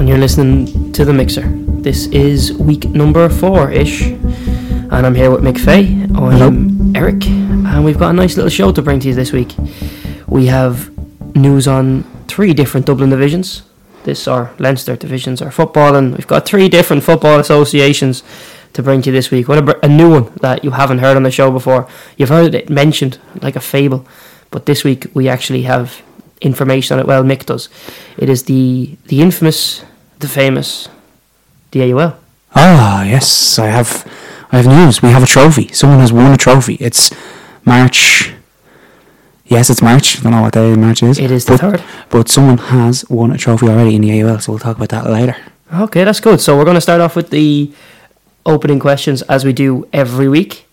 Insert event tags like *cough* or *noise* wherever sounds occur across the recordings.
and you're listening to the mixer. This is week number four ish, and I'm here with Mick Fay. I'm Eric, and we've got a nice little show to bring to you this week. We have news on three different Dublin divisions. This are Leinster divisions are football, and we've got three different football associations to bring to you this week. What a, a new one that you haven't heard on the show before. You've heard it mentioned like a fable, but this week we actually have information on it. Well, Mick does. It is the the infamous, the famous, the AUL. Ah, yes, I have. I have news. We have a trophy. Someone has won a trophy. It's March. Yes, it's March. I don't know what day March is. It is the but, third. But someone has won a trophy already in the AUL, so we'll talk about that later. Okay, that's good. So we're going to start off with the opening questions as we do every week,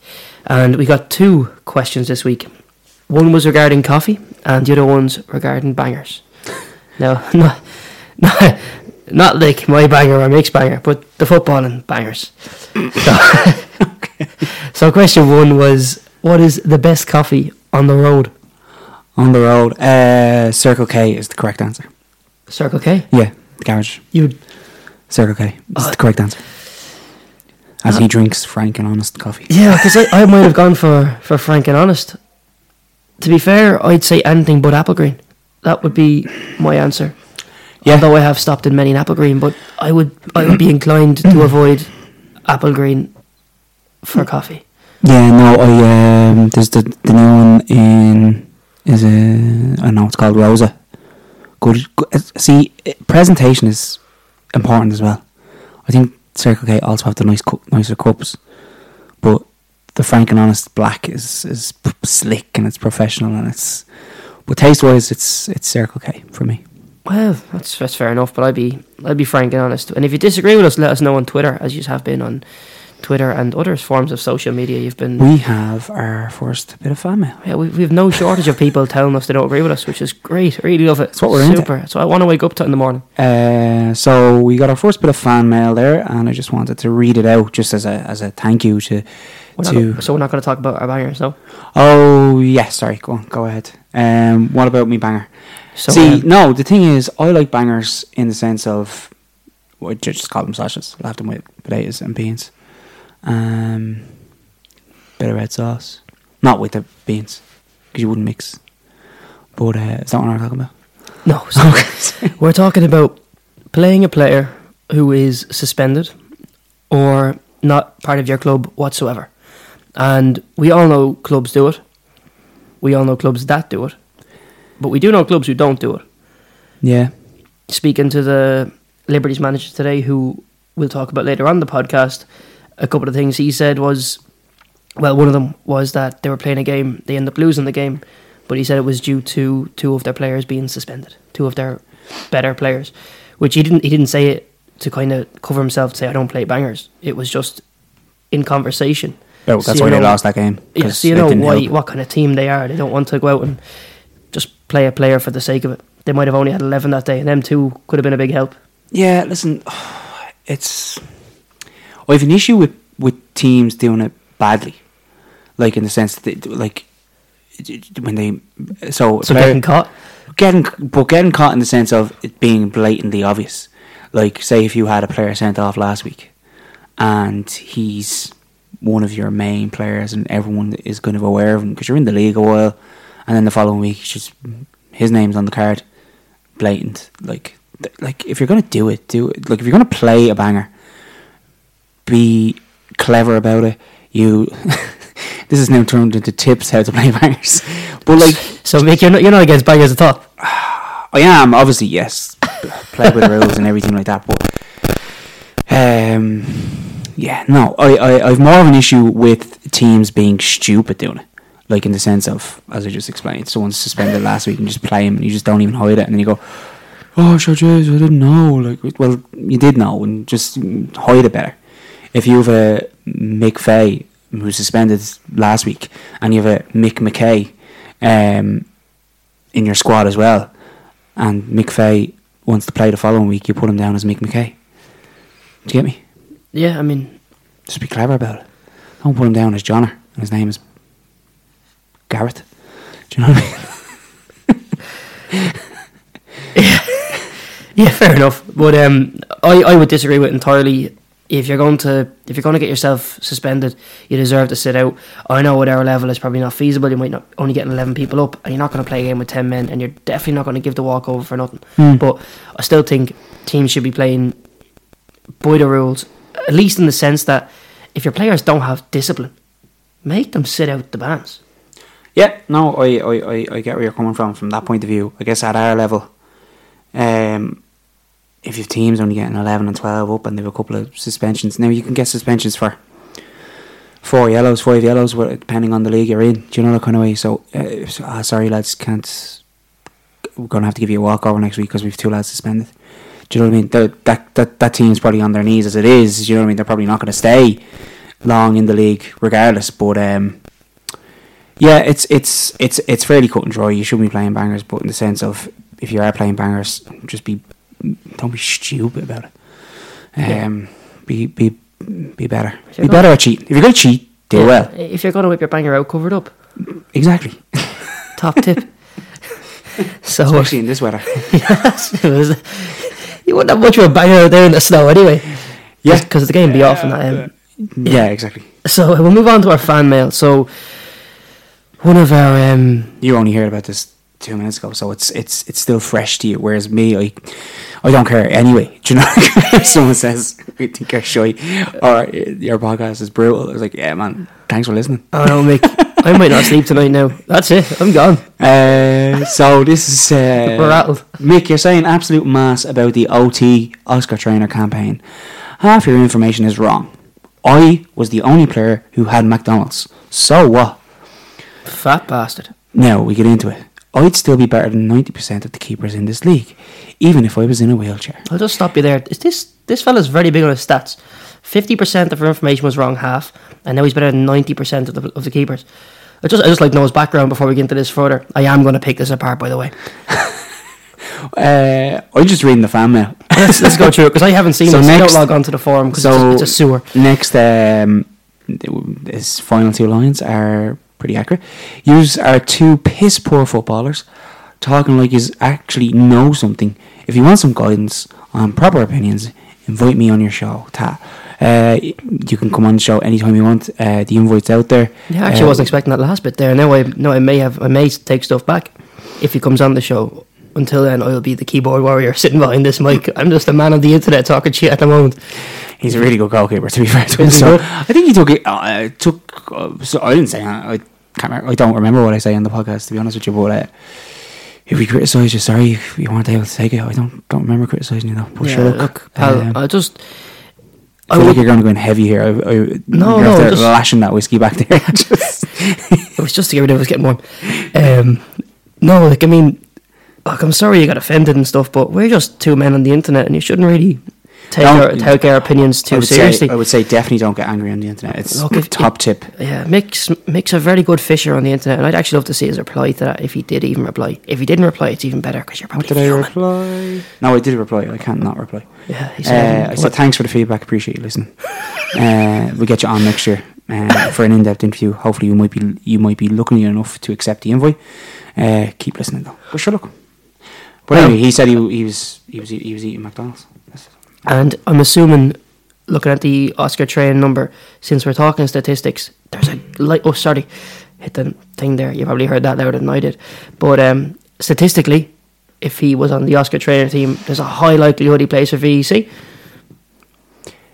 and we got two questions this week. One was regarding coffee, and the other one's regarding bangers. *laughs* Now, *laughs* not not not like my banger or Mick's banger, but the footballing bangers. So, *laughs* so question one was, what is the best coffee on the road? On the road, uh, Circle K is the correct answer. Circle K. Yeah, the garage. You Circle K is Uh, the correct answer. As uh, he drinks frank and honest coffee. Yeah, because I, I might have gone for, for frank and honest. To be fair, I'd say anything but Applegreen. That would be my answer. Yeah. Although I have stopped in many in Applegreen, but I would I would be *clears throat* inclined to avoid Applegreen for coffee. Yeah, no, I um, there's the the new one in is a I know it's called Rosa. Good, good. uh, See, uh, presentation is important as well. I think Circle K also have the nice cu- nicer cups, but the frank and honest black is is p- slick and it's professional and it's. But taste wise, it's it's Circle K for me. Well, that's that's fair enough, but I'd be I'd be frank and honest. And if you disagree with us, let us know on Twitter, as you have been on Twitter and other forms of social media. You've been We have our first bit of fan mail. yeah, we, we have no shortage of people telling us they don't agree with us, which is great. I really love it. It's what we're into. super. So I want to wake up to it in the morning. Uh, so we got our first bit of fan mail there, and I just wanted to read it out just as a as a thank you to We're to. so we're not going to talk about our bangers, no. Oh yes, sorry. Go on, go ahead. Um, what about me banger? So See, um, no, the thing is, I like bangers in the sense of, well, ju- just call them slashes. I'll have them with potatoes and beans. Um, bit of red sauce, not with the beans, because you wouldn't mix. But uh, is that what I'm talking about? no. *laughs* We're talking about playing a player who is suspended or not part of your club whatsoever, and we all know clubs do it. We all know clubs that do it, but we do know clubs who don't do it. Yeah. speaking to the Liberties manager today, who we'll talk about later on the podcast, a couple of things he said was, well, one of them was that they were playing a game, they ended up losing the game, but he said it was due to two of their players being suspended, two of their better players, which he didn't he didn't say it to kind of cover himself to say I don't play bangers. It was just in conversation. Oh, that's you why they lost that game. Yeah, so you know why, help. what kind of team they are. They don't want to go out and just play a player for the sake of it. They might have only had 11 that day, and them two could have been a big help. Yeah, listen, *sighs* it's. I have an issue with with teams doing it badly, like in the sense that they, like when they so So player- getting caught. getting but getting caught in the sense of it being blatantly obvious. Like say if you had a player sent off last week, and he's one of your main players, and everyone is kind of aware of him because you're in the league a while, and then the following week it's just his name's on the card, blatant. Like th- like if you're gonna do it, do it. Like if you're gonna play a banger, be clever about it. You. *laughs* this is now turned into tips how to play bangers, but like So, Mick, you're not, you're not against bangers at all. *sighs* I am obviously yes, play with rules and everything like that. But um, yeah, no, I, I I've more of an issue with teams being stupid doing it. Like in the sense of, as I just explained, someone's suspended last week and just play him and you just don't even hide it, and then you go, "Oh, sure, jeez, I didn't know." Like, well, you did know, and just hide it better. If you have a Mick Fay who's suspended last week, and you have a Mick McKay um, in your squad as well, and Mick Fay wants to play the following week, you put him down as Mick McKay. Do you get me? Yeah, I mean, Just be clever about it. Don't put him down as Johnner and his name is Garrett. Do you know what I mean? *laughs* *laughs* yeah, fair enough. But um, I, I would disagree with entirely. If you're going to if you're going to get yourself suspended, you deserve to sit out. I know at our level it's probably not feasible. You might not only get eleven people up, and you're not going to play a game with ten men, and you're definitely not going to give the walkover for nothing. Hmm. But I still think teams should be playing by the rules, at least in the sense that if your players don't have discipline, make them sit out the bans. Yeah, no, I, I, I, I get where you're coming from from that point of view. I guess at our level, um, if your team's only getting 11 and 12 up and they've a couple of suspensions, now you can get suspensions for four yellows, five yellows, depending on the league you're in. Do you know that kind of way? So, uh, so ah, sorry, lads, can't. We're going to have to give you a walkover next week because we've two lads suspended. Do you know what I mean? The, that, that, that team's probably on their knees as it is. Do you know what I mean? They're probably not going to stay long in the league regardless, but. um yeah, it's it's it's it's fairly cut and dry. You shouldn't be playing bangers, but in the sense of if you are playing bangers, just be don't be stupid about it. Yeah. Um, be be be better. Be you're better at cheating. If you're going to cheat, do Yeah, well. If you're going to whip your banger out, covered up. Exactly. *laughs* Top tip. *laughs* so Especially in this weather. *laughs* Yes, was- you wouldn't have much of a banger out there in the snow anyway. Yeah. because the game be off and that. Um, yeah, exactly. so we'll move on to our fan mail. So one of our um, You only heard about this two minutes ago, so it's it's it's still fresh to you. Whereas me, I I don't care anyway. *laughs* Do you know? if someone says we think you're shy or your podcast is brutal, I was like, yeah, man, thanks for listening. I don't Mick. I might not sleep tonight now. That's it. I'm gone. Uh, so this is uh, *laughs* We're rattled. Mick. You're saying absolute mass about the OT Oscar Traynor campaign. Half your information is wrong. I was the only player who had McDonald's. So what? Fat bastard. Now we get into it. I'd still be better than ninety percent of the keepers in this league, even if I was in a wheelchair. I'll just stop you there. Is this this fella's very big on his stats? Fifty percent of her information was wrong, half, and now he's better than ninety percent of the of the keepers. I just I just like know his background before we get into this further. I am going to pick this apart, by the way. *laughs* Uh, I'm just reading the fan mail. *laughs* Let's, let's go through it because I haven't seen So it. So next- don't log on to the forum because so it's, a- it's a sewer. Next, um, his final two lines are pretty accurate. Yous are two piss poor footballers, talking like yous actually know something. If you want some guidance on proper opinions, invite me on your show. Ta. Uh, you can come on the show anytime you want. Uh, the invite's out there. Yeah, I actually Uh, wasn't expecting that last bit there. Now I no, I may have I may take stuff back if he comes on the show. Until then, I'll be the keyboard warrior sitting behind this mic. I'm just a man on the internet talking shit at the moment. He's a really good goalkeeper, to be fair to him. So? I think he took it. Uh, took. Uh, so I didn't say. I can't. Remember, I don't remember what I say on the podcast, to be honest with you. But uh, if we criticise you, sorry if you weren't able to take it. I don't don't remember criticising you though. But Yeah, sure, look, look, pal, um, I just I I feel like you're going to go in heavy here. I, I, No, you're no, after just- lashing that whiskey back there. Just- *laughs* it was just to get rid of it. Was getting warm. Um, no, like I mean, look, I'm sorry you got offended and stuff, but we're just two men on the internet, and you shouldn't really take our take our opinions too would seriously. Say, I would say definitely don't get angry on the internet. It's Look, if- top tip. Yeah, Mick's, Mick's a very good fisher on the internet, and I'd actually love to see his reply to that if he did even reply. If he didn't reply, it's even better because you're What probably did I reply? No, I did reply. I can't not reply. Yeah, he said. Uh, I said thanks for the feedback. Appreciate you listening. *laughs* uh, we'll get you on next year uh, for an in-depth interview. Hopefully, you might be you might be lucky enough to accept the invite. Uh, keep listening though. But sure, look. But anyway, he said he, he was he was he was eating McDonald's. And I'm assuming, looking at the Oscar Traynor number, since we're talking statistics, there's a light. Oh, sorry, hit the thing there. You probably heard that louder than I did. But um, statistically, if he was on the Oscar Traynor team, there's a high likelihood he plays for VEC.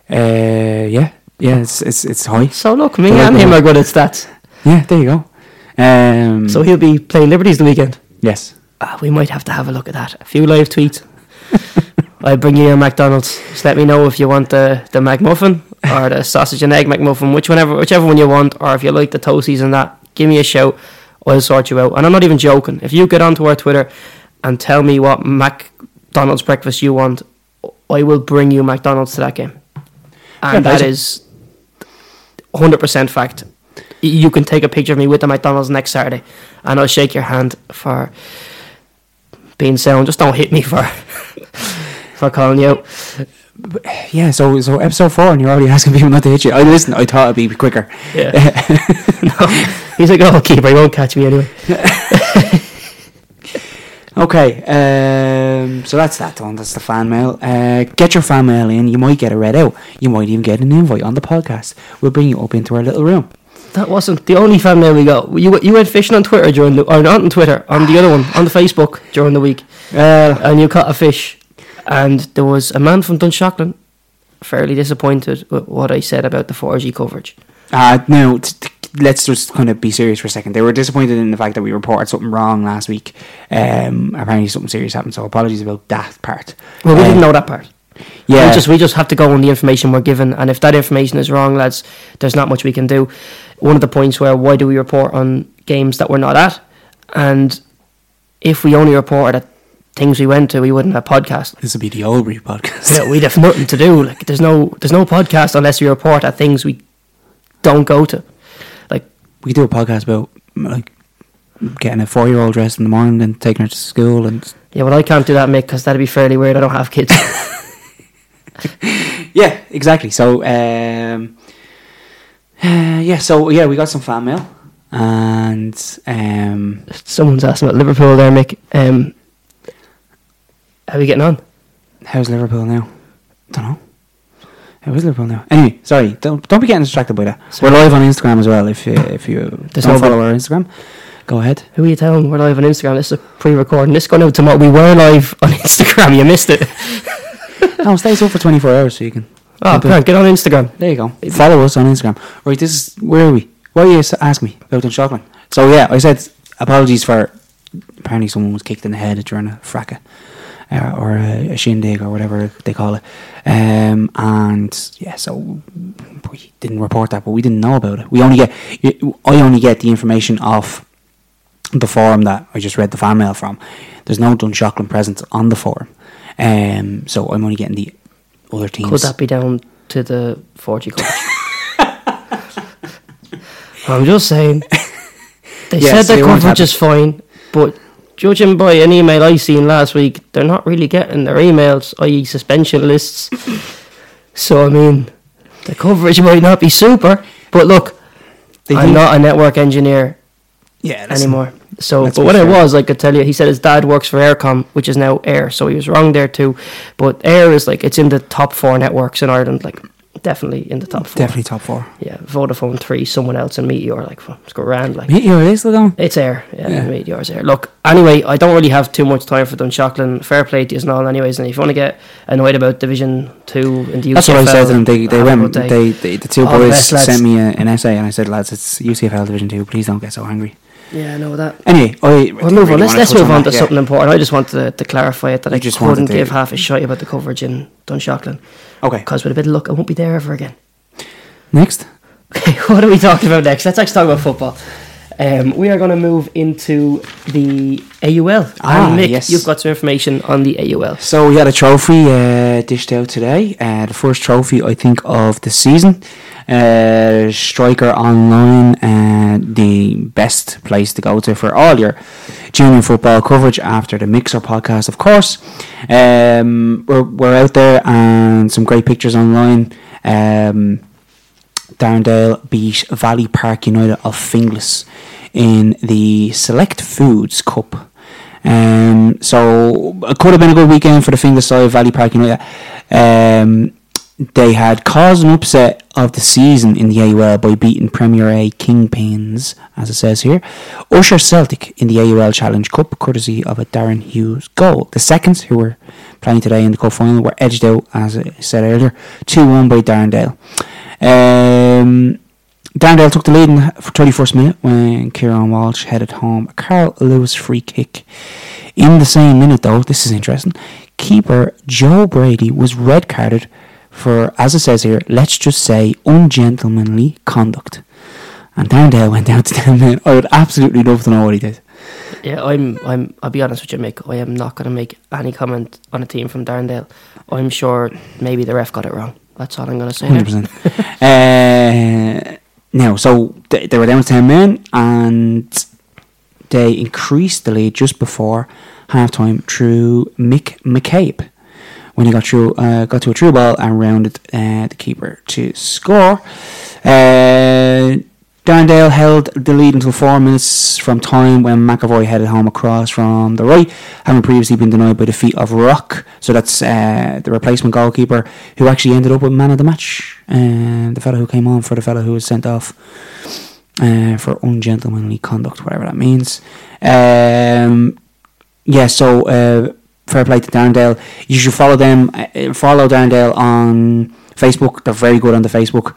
Uh, yeah, yeah, it's it's it's high. So look, me and him are good at stats. Yeah, there you go. Um, So he'll be playing Liberties the weekend. yes, Ah, we might have to have a look at that. A few live tweets. *laughs* I'll bring you your McDonald's. Just let me know if you want the, the McMuffin or the sausage and egg McMuffin, which whenever, whichever one you want, or if you like the toasties and that, give me a shout. I'll sort you out. And I'm not even joking. If you get onto our Twitter and tell me what McDonald's breakfast you want, I will bring you McDonald's to that game. And that pleasure. 100% fact. You can take a picture of me with the McDonald's next Saturday, and I'll shake your hand for being sound. Just don't hit me for *laughs* for calling you out. Yeah, so so episode four, and you're already asking people not to hit you. I listen. I thought it'd be quicker. Yeah. *laughs* no, he's a goalkeeper. He won't catch me anyway. *laughs* Okay, um, so that's that one. That's the fan mail. Uh, get your fan mail in. You might get it read out. You might even get an invite on the podcast. We'll bring you up into our little room. That wasn't the only fan mail we got. You you went fishing on Twitter during the or not on Twitter on the other one on the Facebook during the week, Uh, and you caught a fish, and there was a man from Dunshaughlin fairly disappointed with what I said about the 4G coverage. uh, no, t- t- let's just kind of be serious for a second. They were disappointed in the fact that we reported something wrong last week. Um, apparently, something serious happened. So apologies about that part. Well, we Uh, didn't know that part. Yeah, We just we just have to go on the information we're given, and if that information is wrong, lads, there's not much we can do. One of the points where why do we report on games that we're not at, and if we only reported at things we went to, we wouldn't have podcast. this would be the Oldbury podcast. Yeah, we'd have nothing to do. Like there's no there's no podcast unless we report at things we don't go to. Like we could do a podcast about like getting a four-year-old dressed in the morning and taking her to school and yeah, well I can't do that, Mick, because that'd be fairly weird. I don't have kids. *laughs* Yeah, exactly. So, um, uh, *sighs* yeah, so yeah, we got some fan mail, and um, Someone's asking about Liverpool there, Mick. Um, how are we getting on? how's Liverpool now? Don't know. How is Liverpool now? Anyway, sorry, don't don't be getting distracted by that. Sorry. We're live on Instagram as well. If you if you There's don't no- follow our Instagram, go ahead. Who are you telling? We're live on Instagram. This is a pre-recording. This is going out tomorrow. We were live on *laughs* Instagram. You missed it. no, stay so for twenty four hours so you can. Oh, it- get on Instagram. There you go. Follow us on Instagram. Right, this is where are we? Why are you asking me about Dunshaughlin? So yeah, I said apologies for apparently someone was kicked in the head during a fracas uh, or a, a shindig or whatever they call it. Um, and yeah, so we didn't report that, but we didn't know about it. We only get I only get the information off the forum that I just read the fan mail from. There's no Dunshaughlin presence on the forum, um, so I'm only getting the other teams. Could that be down to the 4G coverage? I'm just saying. They Yeah, said so the you coverage is fine, but judging by an email I seen last week, they're not really getting their emails, i.e., suspension lists. so I mean, the coverage might not be super, but look, They I'm not a network engineer yeah, anymore. So, let's but be when it was, like I tell you, he said his dad works for Eircom, which is now Eir, so he was wrong there too. But Eir is like it's in the top four networks in Ireland, like definitely in the top four. Definitely top four. Yeah, Vodafone three, someone else, and Meteor. Like, go round. Like, Meteor is still going. it's Eir. Yeah, Yeah. Meteor's Eir. Look, anyway, I don't really have too much time for Dunshaughlin. Fair play to you and all, anyways. And if you want to get annoyed about Division Two in the That's what I said to them. They, they went. They, they the two the boys sent me a, an essay, and I said, lads, it's UCFL Division Two. Please don't get so angry. Yeah, I know that. Anyway, I We'll move on. Let's, let's move on to yeah. something important. I just wanted to, to clarify it that You I just couldn't give half a shite about the coverage in Dunshaughlin. Okay, Because with a bit of luck, I won't be there ever again. next. Okay, *laughs* what are we talking about next? Let's actually talk about football. Um, we are going to move into the AUL. Ah, and Mick, yes. you've got some information on the AUL. So we had a trophy uh, dished out today. Uh, the first trophy, I think, of the season. Uh, Striker Online, uh, the best place to go to for all your junior football coverage after the Mixer podcast, of course. Um, we're, we're out there and some great pictures online. Um, Darndale beat Valley Park United of Finglas in the Select Foods Cup. Um, so it could have been a good weekend for the Finglas side Valley Park United. Um, they had caused an upset of the season in the AUL by beating Premier A Kingpins, as it says here. Usher Celtic in the AUL Challenge Cup, courtesy of a Darren Hughes goal. The seconds, who were playing today in the cup final, were edged out, as I said earlier, 2 1 by Darndale. Um, Darndale took the lead in the 31st minute when Kieran Walsh headed home a Carl Lewis free kick. In the same minute, though, this is interesting, keeper Joe Brady was red carded for, as it says here, let's just say ungentlemanly conduct. And Darndale *laughs* went down to 10 men. I would absolutely love to know what he did. Yeah, I'm. I'm. I'll be honest with you, Mick. I am not going to make any comment on a team from Darndale. I'm sure maybe the ref got it wrong. That's all I'm going to say. there. 100%. *laughs* uh, now, so they, they were down to 10 men and they increased the lead just before half time through Mick McCabe when he got through, uh, got to a through ball and rounded uh, the keeper to score. Uh, Darndale held the lead until four minutes from time when McAvoy headed home across from the right, having previously been denied by the feet of Rock. So that's uh, the replacement goalkeeper who actually ended up with man of the match. Uh, the fellow who came on for the fellow who was sent off uh, for ungentlemanly conduct, whatever that means. Um, yeah, so uh, fair play to Darndale. You should follow them. Uh, follow Darndale on Facebook. They're very good on the Facebook.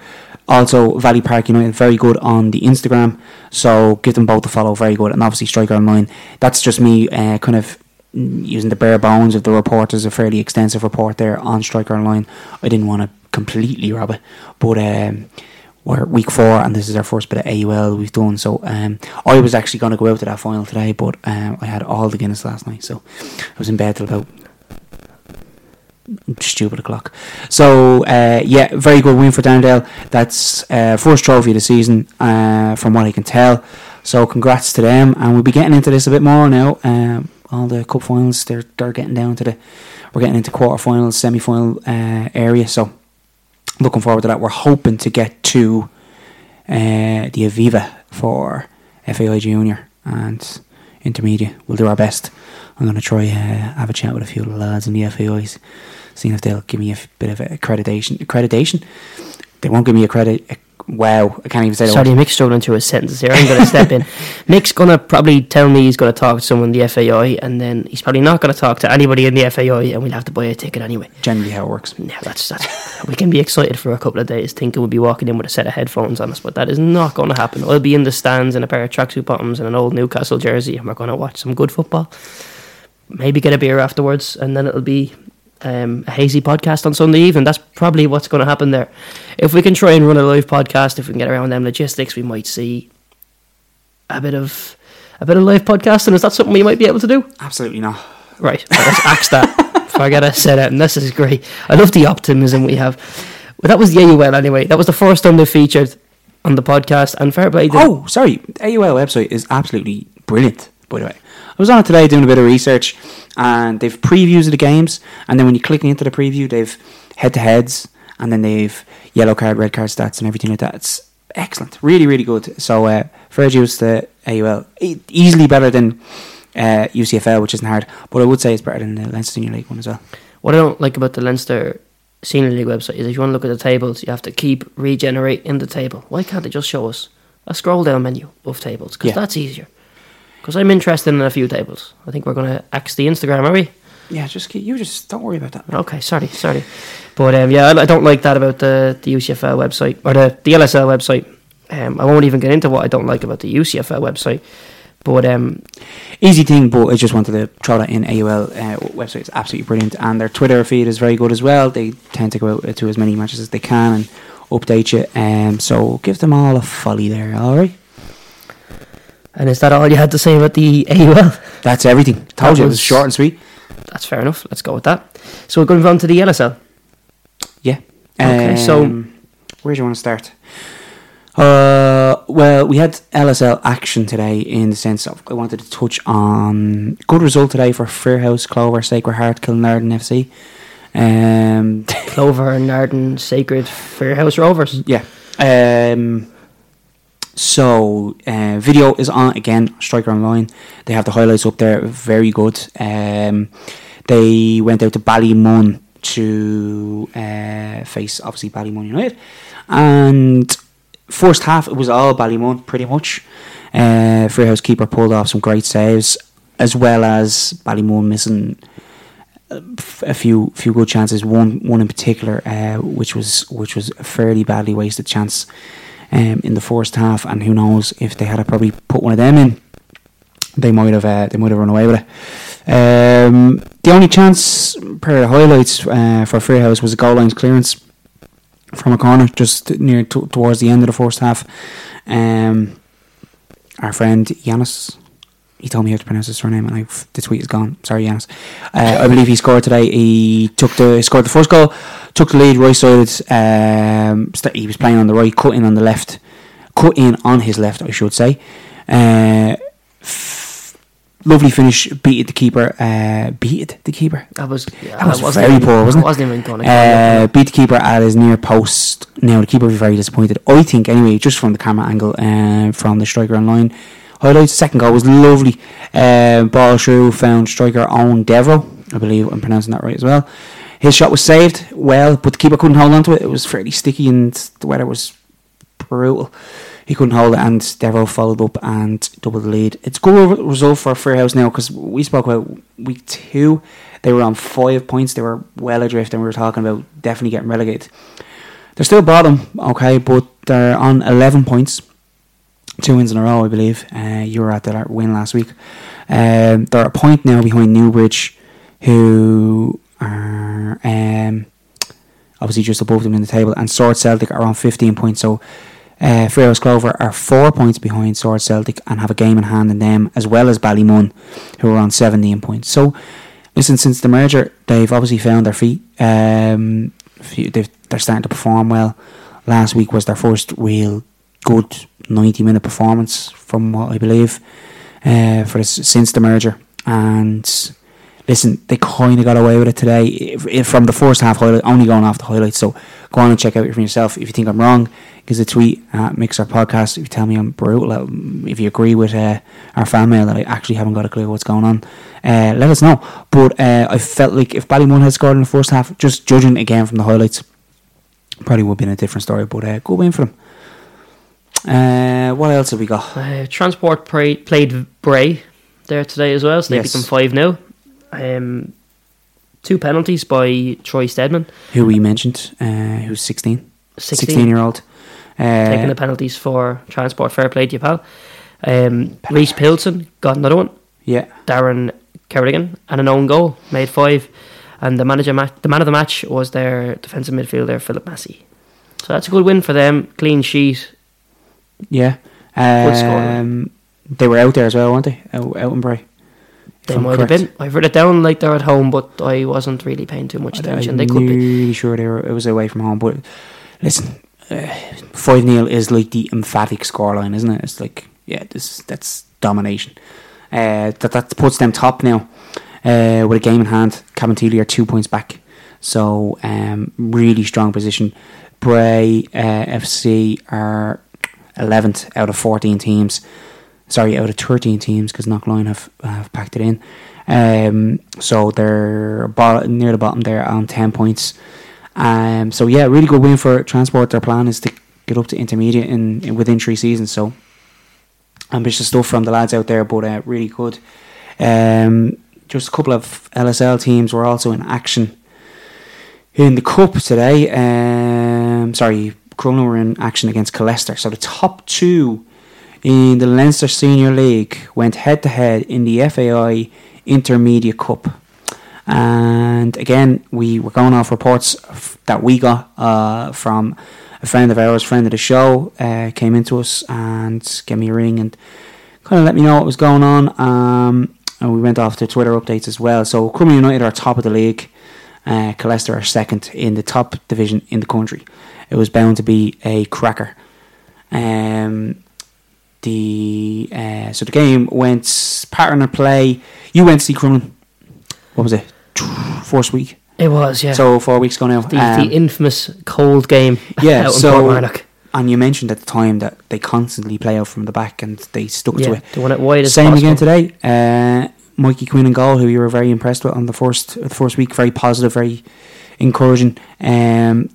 Also, Valley Park United, very good on the Instagram. So give them both a follow, very good. And obviously, Striker Online. That's just me uh, kind of using the bare bones of the report. There's a fairly extensive report there on Striker Online. I didn't want to completely rob it, but um, we're week four and this is our first bit of AUL we've done. So um, I was actually going to go out to that final today, but um, I had all the Guinness last night, so I was in bed till about stupid o'clock. So uh, yeah, very good win for Darndale. That's uh, first trophy of the season, uh, from what I can tell. So congrats to them, and we'll be getting into this a bit more now. Um, all the cup finals, they're they're getting down to the, we're getting into quarter finals, semi final uh, area. So looking forward to that. We're hoping to get to uh, the Aviva for FAI Junior and Intermediate. We'll do our best. I'm going to try uh, have a chat with a few of the lads in the FAIs seeing if they'll give me a bit of accreditation. Accreditation. They won't give me a credit. Wow, I can't even say that. Sorry, Mick's struggling through his sentences here. I'm going to step in. *laughs* Mick's going to probably tell me he's going to talk to someone in the FAI, and then he's probably not going to talk to anybody in the FAI, and we'll have to buy a ticket anyway. Generally, how it works. Yeah, that's that's. we can be excited for a couple of days, thinking we'll be walking in with a set of headphones on us, but that is not going to happen. I'll be in the stands in a pair of tracksuit bottoms and an old Newcastle jersey, and we're going to watch some good football. Maybe get a beer afterwards, and then it'll be um, a hazy podcast on Sunday evening. That's probably what's going to happen there. If we can try and run a live podcast, if we can get around them logistics, we might see a bit of a bit of live podcasting. Is that something we might be able to do? Absolutely not. Right, let's axe that. *laughs* if I set out, and this is great. I love the optimism we have. Well, that was the AUL anyway. That was the first time they featured on the podcast, and fair play. Oh, sorry. AUL website is absolutely brilliant. By the way, I was on it today doing a bit of research, and they've previews of the games, and then when you click into the preview, they've head to heads, and then they've yellow card, red card stats, and everything like that. It's excellent, really, really good. So, uh, fair dues to AUL, E- easily better than uh, UCFL, which isn't hard, but I would say it's better than the Leinster Senior League one as well. What I don't like about the Leinster Senior League website is if you want to look at the tables, you have to keep regenerate in the table. Why can't they just show us a scroll down menu of tables? Because Yeah. that's easier. Because I'm interested in a few tables. I think we're going to axe the Instagram, are we? Yeah, just keep, you just don't worry about that. Okay, sorry, sorry. But um, yeah, I, I don't like that about the, the UCFL website or the, the LSL website. Um, I won't even get into what I don't like about the UCFL website. But um, Easy thing, but I just wanted to throw that in. AUL uh, website is absolutely brilliant, and their Twitter feed is very good as well. They tend to go out to as many matches as they can and update you. Um, so give them all a folly there. All right, and is that all you had to say about the AUL? that's everything. Told That you it was- was short and sweet. That's fair enough. Let's go with that. So we're going to move on to the LSL. Yeah. Okay, so- Um, where do you want to start? Uh, well, we had LSL action today in the sense of I wanted to touch on good result today for Fairhouse, Clover, Sacred Heart, Kilnarden FC. Um, *laughs* Clover, Narden, Sacred, Fairhouse Rovers. Yeah. Um, so uh, video is on again. Striker Online. They have the highlights up there. Very good. Um, they went out to Ballymun to uh, face obviously Ballymun United, and first half it was all Ballymun pretty much. Uh, Fairhouse keeper pulled off some great saves, as well as Ballymun missing a few few good chances. One one in particular, uh, which was which was a fairly badly wasted chance um, in the first half. And who knows if they had probably put one of them in, they might have uh, they might have run away with it. Um, the only chance per highlights uh, for Fairhouse was a goal line clearance from a corner just near t- towards the end of the first half. Um, our friend Yanis he told me how to pronounce his surname, and I've, the tweet is gone. Sorry, Yanis. Uh, I believe he scored today. He took the scored the first goal, took the lead right sided. Um, he was playing on the right, cut in on the left, cut in on his left, I should say. Uh, f- lovely finish, beat the keeper. Uh, beat the keeper. That was yeah, That was wasn't very even, poor, wasn't it? wasn't even going Uh, beat the keeper at his near post. Now the keeper was very disappointed. I think anyway, just from the camera angle, uh, from the striker online. Highlights. Second goal was lovely. Uh, ball through found striker Owen Devro. I believe I'm pronouncing that right as well. His shot was saved well, but the keeper couldn't hold on to it. It was fairly sticky and the weather was brutal. He couldn't hold it, and Devo followed up and doubled the lead. It's a good result for Fairhouse now because we spoke about week two. They were on five points. They were well adrift, and we were talking about definitely getting relegated. They're still bottom, okay, but they're on 11 points. Two wins in a row, I believe. Uh, you were at that win last week. Um, they're a point now behind Newbridge, who are um, obviously just above them in the table, and Swords Celtic are on 15 points. So uh, Clover are four points behind Swords Celtic and have a game in hand in them, as well as Ballymun, who are on 17 points. So, listen, since the merger, they've obviously found their feet. Um, they've, they're starting to perform well. Last week was their first real good 90 minute performance, from what I believe, uh, for since the merger. And listen, they kind of got away with it today if, if from the first half highlight, only going off the highlights. So go on and check out it for yourself. If you think I'm wrong, give us a tweet at Mixer Podcast. If you tell me I'm brutal, if you agree with uh, our fan mail that I actually haven't got a clue what's going on, uh, let us know. But uh, I felt like if Ballymun had scored in the first half, just judging again from the highlights, probably would have been a different story. But uh, good win for them. Uh, what else have we got? Uh, Transport pra- played Bray there today as well, so they Yes. beat them 5 0. Um, two penalties by Troy Steadman, Who we mentioned, uh, who's 16, 16, 16 year old. Uh, taking the penalties for Transport. Fair play to you, pal. Um, Reese Pilson got another one. yeah, Darren Kerrigan and an own goal, made five. And the manager, ma- the man of the match was their defensive midfielder Philip Massey. So that's a good win for them. Clean sheet. yeah. Good score. Um, they were out there as well, weren't they? Out, out in Bray. They might have been. I've written it down like they're at home, but I wasn't really paying too much attention. I'm They could be. really sure they were. It was away from home, but listen, five 0 is like the emphatic scoreline, isn't it? It's like yeah, this that's domination. Uh, that that puts them top now uh, with a game in hand. Cabinteely are two points back, so um, really strong position. Bray uh, FC are eleventh out of fourteen teams. Sorry, out of thirteen teams because Knocklyon have have packed it in. Um, so they're bo- near the bottom there on ten points. Um, so yeah, really good win for Transport. Their plan is to get up to intermediate in, in within three seasons. So ambitious stuff from the lads out there, but uh, really good. Um, just a couple of LSL teams were also in action in the cup today. Um, sorry, Crumlin were in action against Killester. So the top two in the Leinster Senior League went head to head in the FAI Intermediate Cup. And again, we were going off reports that we got uh, from a friend of ours, friend of the show, uh, came into us and gave me a ring and kind of let me know what was going on. Um, and we went off to Twitter updates as well. So Crumlin United are top of the league. Uh, Killester are second in the top division in the country. It was bound to be a cracker. Um, the uh, so the game went pattern of play. You went to see Crumlin. What was it? First week. It was, yeah. So four weeks ago now. the, Um, the infamous cold game *laughs* yeah. so and you mentioned at the time that they constantly play out from the back and they stuck to it. they won it wide as Same possible. again today. Uh, Mikey Quinn and goal, who you were very impressed with on the first the first week, very positive, very encouraging. Um,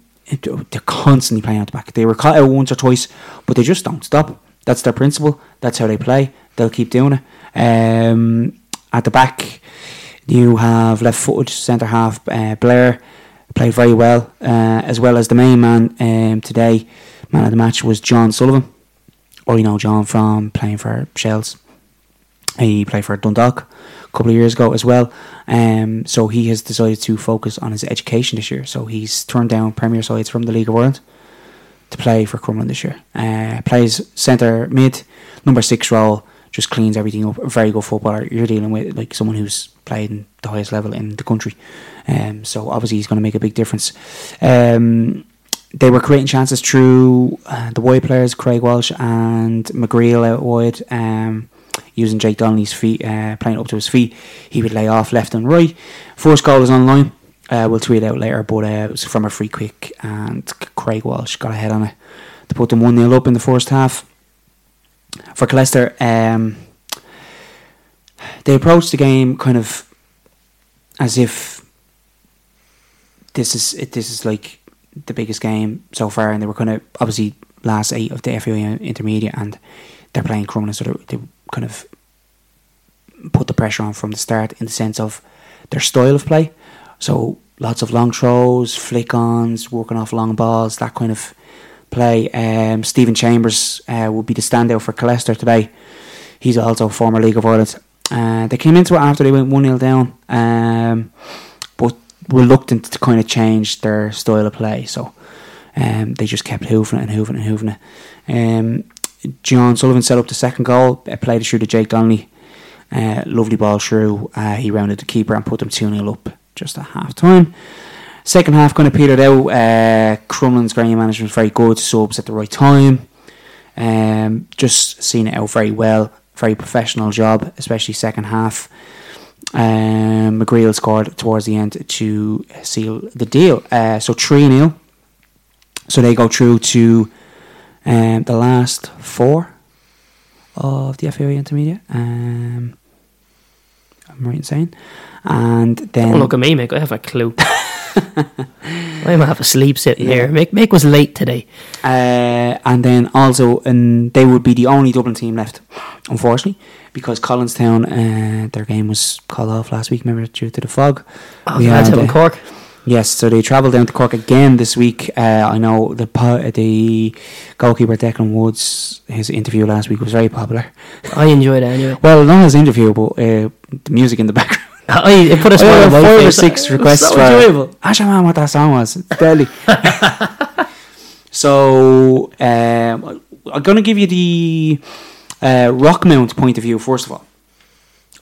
they're constantly playing out the back. They were caught out once or twice, but they just don't stop. That's their principle. That's how they play. They'll keep doing it. Um, at the back, you have left footed centre half uh, Blair played very well, uh, as well as the main man um, today. Man of the match was John Sullivan. Or you know John from playing for Shels. He played for Dundalk a couple of years ago as well. Um, so he has decided to focus on his education this year. So he's turned down Premier sides from the League of Ireland to play for Crumlin this year. Uh, plays centre mid, number six role, just cleans everything up. Very good footballer. You're dealing with like someone who's played in the highest level in the country. Um, so obviously he's going to make a big difference. Um, they were creating chances through uh, the wide players, Craig Walsh and McGreal out wide. Um, using Jake Donnelly's feet, uh, playing up to his feet. He would lay off left and right. First goal online. Uh, we'll tweet out later, but uh, it was from a free kick, and Craig Walsh got ahead on it to put them 1 0 up in the first half. For Killester, um, they approached the game kind of as if this is this is like the biggest game so far, and they were kind of obviously last eight of the FAI intermediate, and they're playing Crumlin, so they kind of put the pressure on from the start in the sense of their style of play. So lots of long throws, flick ons, working off long balls, that kind of play. Um, Stephen Chambers uh, will be the standout for Killester today. He's also a former League of Ireland. Uh, they came into it after they went 1 0 down, um, but reluctant to kind of change their style of play. So um, they just kept hooving it and hooving it and hooving it. Um, John Sullivan set up the second goal, played it through to Jake Donnelly. Uh, lovely ball through. Uh, he rounded the keeper and put them 2 0 up just at half time. Second half kind of petered out. Uh, Crumlin's game management was very good, subs at the right time. Um, just seen it out very well. Very professional job, especially second half. Um, McGreal scored towards the end to seal the deal. Uh, so 3 0. So they go through to um, the last four of the FAI intermediate. Um, I'm right in saying. And then. Don't look at me, Mick. I have a clue. *laughs* I might have a sleep sitting yeah. here. Mick, Mick was late today. Uh, and then also, and they would be the only Dublin team left, unfortunately, because Collinstown, uh, their game was called off last week, remember, due to the fog. Oh, we had, uh, Cork. Yes, so they travelled down to Cork again this week. Uh, I know the the goalkeeper Declan Woods, his interview last week was very popular. I enjoyed it anyway. *laughs* well, not his interview, but uh, the music in the *laughs* background. *laughs* I put smile on five or six requests so for. Enjoyable. I don't what that song was. Deadly. so um, I'm going to give you the uh, Rockmount point of view first of all,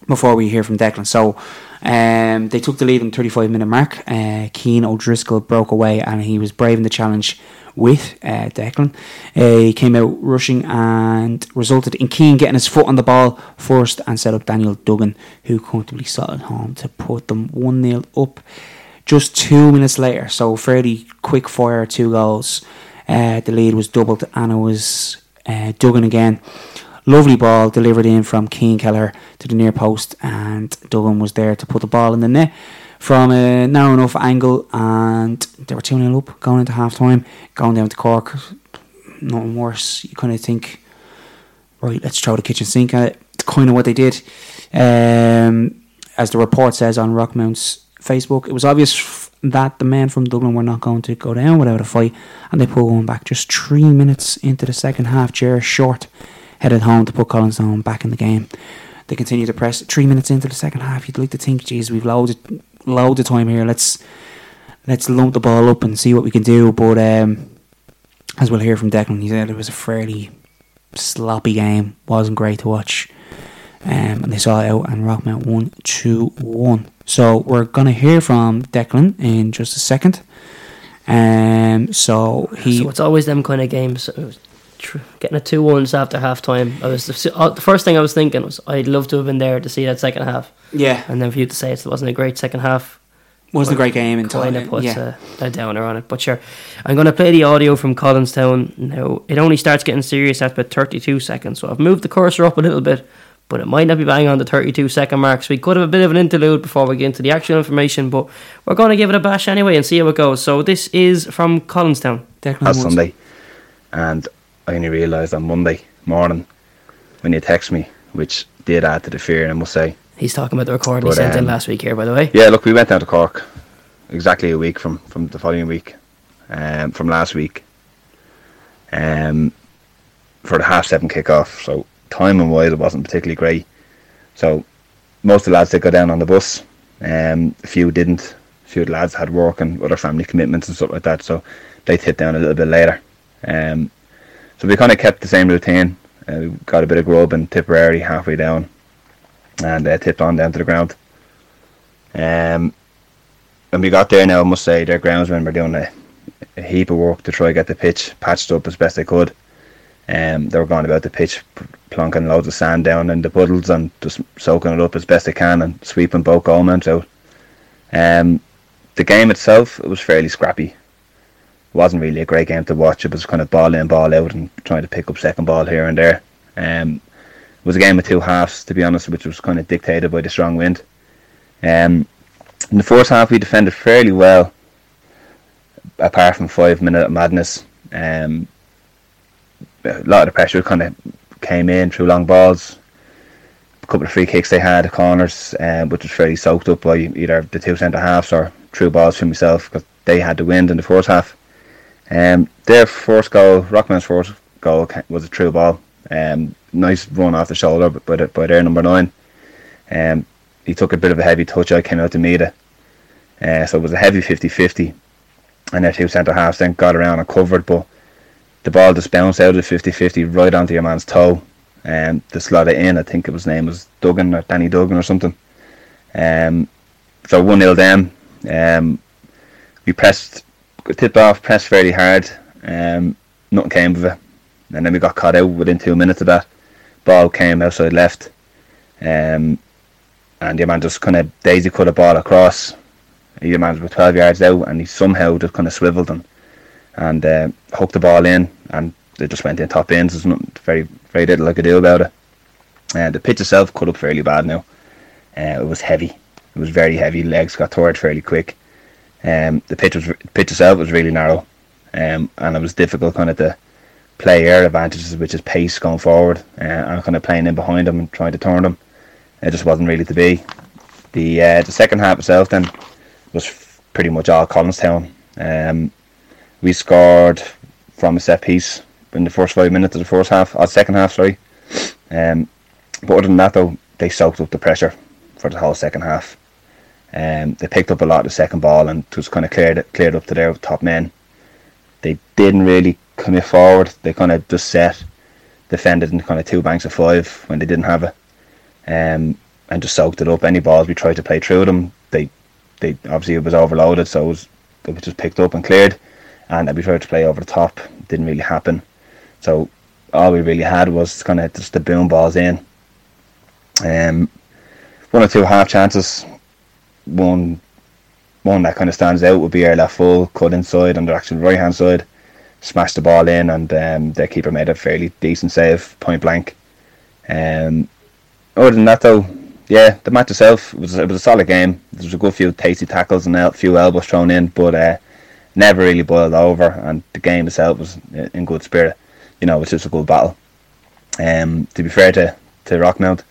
before we hear from Declan. So um, they took the lead in the 35 minute mark. Uh, Cian O'Driscoll broke away and he was brave in the challenge with uh, Declan. Uh, he came out rushing and resulted in Cian getting his foot on the ball first and set up Daniel Duggan, who comfortably slotted home to put them 1 0 up just two minutes later. So, fairly quick fire, two goals. Uh, the lead was doubled and it was uh, Duggan again Lovely ball delivered in from Cian Kelleher to the near post, and Duggan was there to put the ball in the net from a narrow enough angle, and they were 2 0 up going into half time, going down to Cork. Nothing worse. You kind of think, right, let's throw the kitchen sink at it. It's kind of what they did. Um, as the report says on Rockmount's Facebook, it was obvious that the men from Dublin were not going to go down without a fight, and they pulled one back just three minutes into the second half, chair short headed home to put Collinstown back in the game. They continue to press. Three minutes into the second half, you'd like to think, geez, we've loaded loads of time here. Let's let's lump the ball up and see what we can do. But um, as we'll hear from Declan, he said it was a fairly sloppy game. wasn't great to watch. Um, and they saw it out and Rockmount won 2 1. So we're going to hear from Declan in just a second. Um, so he. So it's always them kind of games getting a two ones after half time. I was the, uh, the first thing I was thinking was I'd love to have been there to see that second half. Yeah, and then for you to say it wasn't a great second half. Wasn't a great game in kind of puts yeah. a, a, downer on it. But sure, I'm going to play the audio from Collinstown now. It only starts getting serious at about 32 seconds, so I've moved the cursor up a little bit, but it might not be bang on the 32 second mark. So we could have a bit of an interlude before we get into the actual information, but we're going to give it a bash anyway and see how it goes. So this is from Collinstown. Last Sunday, and I only realised on Monday morning when you text me, which did add to the fear, I must say. He's talking about the recording but, he sent um, in last week here, by the way. Yeah, look, we went down to Cork exactly a week from, from the following week, um, from last week, um, for the half seven kick-off. So timing wise, it wasn't particularly great. So most of the lads did go down on the bus. Um, a few didn't. A few lads had work and other family commitments and stuff like that, so they hit down a little bit later. Um, so we kind of kept the same routine. Uh, we got a bit of grub and Tipperary halfway down, and uh, tipped on down to the ground. Um, when we got there now, I must say their groundsmen were doing a, a heap of work to try and get the pitch patched up as best they could. Um, they were going about the pitch plonking loads of sand down in the puddles and just soaking it up as best they can and sweeping both goalmen out. Um, the game itself, it was fairly scrappy. Wasn't really a great game to watch. It was kind of ball in, ball out, and trying to pick up second ball here and there. Um, it was a game of two halves, to be honest, which was kind of dictated by the strong wind. Um, in the first half, we defended fairly well, apart from five minute madness. Um, a lot of the pressure kind of came in through long balls. A couple of free kicks they had, corners, um, which was fairly soaked up by either the two centre halves or through balls from myself because they had the wind in the first half. Um, their first goal, Rockmount's first goal, was a true ball. Um, nice run off the shoulder by, by their number nine. Um, he took a bit of a heavy touch. I came out to meet it. Uh, so it was a heavy 50-50. And their two centre halves then got around and covered, but the ball just bounced out of the 50-50 right onto your man's toe. And um, the slot it in, I think his name was Duggan or Danny Duggan or something. Um, so 1 0 them. Um, we pressed, tipped off, pressed fairly hard. Um, nothing came of it. And then we got caught out within two minutes of that. Ball came outside left. Um, and your man just kind of daisy cut a ball across. Your man was 12 yards out and he somehow just kind of swiveled and and uh, hooked the ball in, and it just went in top ends. There's not very very little I could do about it. Uh, the pitch itself cut up fairly bad now. Uh, it was heavy. It was very heavy. Legs got tore fairly quick. Um, the pitch was pitch itself was really narrow, um, and it was difficult kind of to play air advantages, which is pace going forward, uh, and kind of playing in behind them and trying to turn them. It just wasn't really to be. The uh, the second half itself then was f- pretty much all Collinstown. Um, we scored from a set piece in the first five minutes of the first half, or second half, sorry. Um, but other than that, though, they soaked up the pressure for the whole second half. Um, they picked up a lot of the second ball and just kind of cleared cleared up to their top men. They didn't really commit forward. They kind of just set, defended in kind of two banks of five when they didn't have it, um, and just soaked it up. Any balls we tried to play through them, they, they obviously it was overloaded, so it was, it was just picked up and cleared and we tried to play over the top. Didn't really happen. So all we really had was kind of just the boom balls in. Um, one or two half chances. One, one that kind of stands out would be left full cut inside on the actual right hand side, smashed the ball in, and um, the keeper made a fairly decent save, point blank. Um, other than that, though, yeah, the match itself was it was a solid game. There was a good few tasty tackles and a few elbows thrown in, but uh, never really boiled over, and the game itself was in good spirit. You know, it was just a good battle. Um, to be fair to to Rockmount,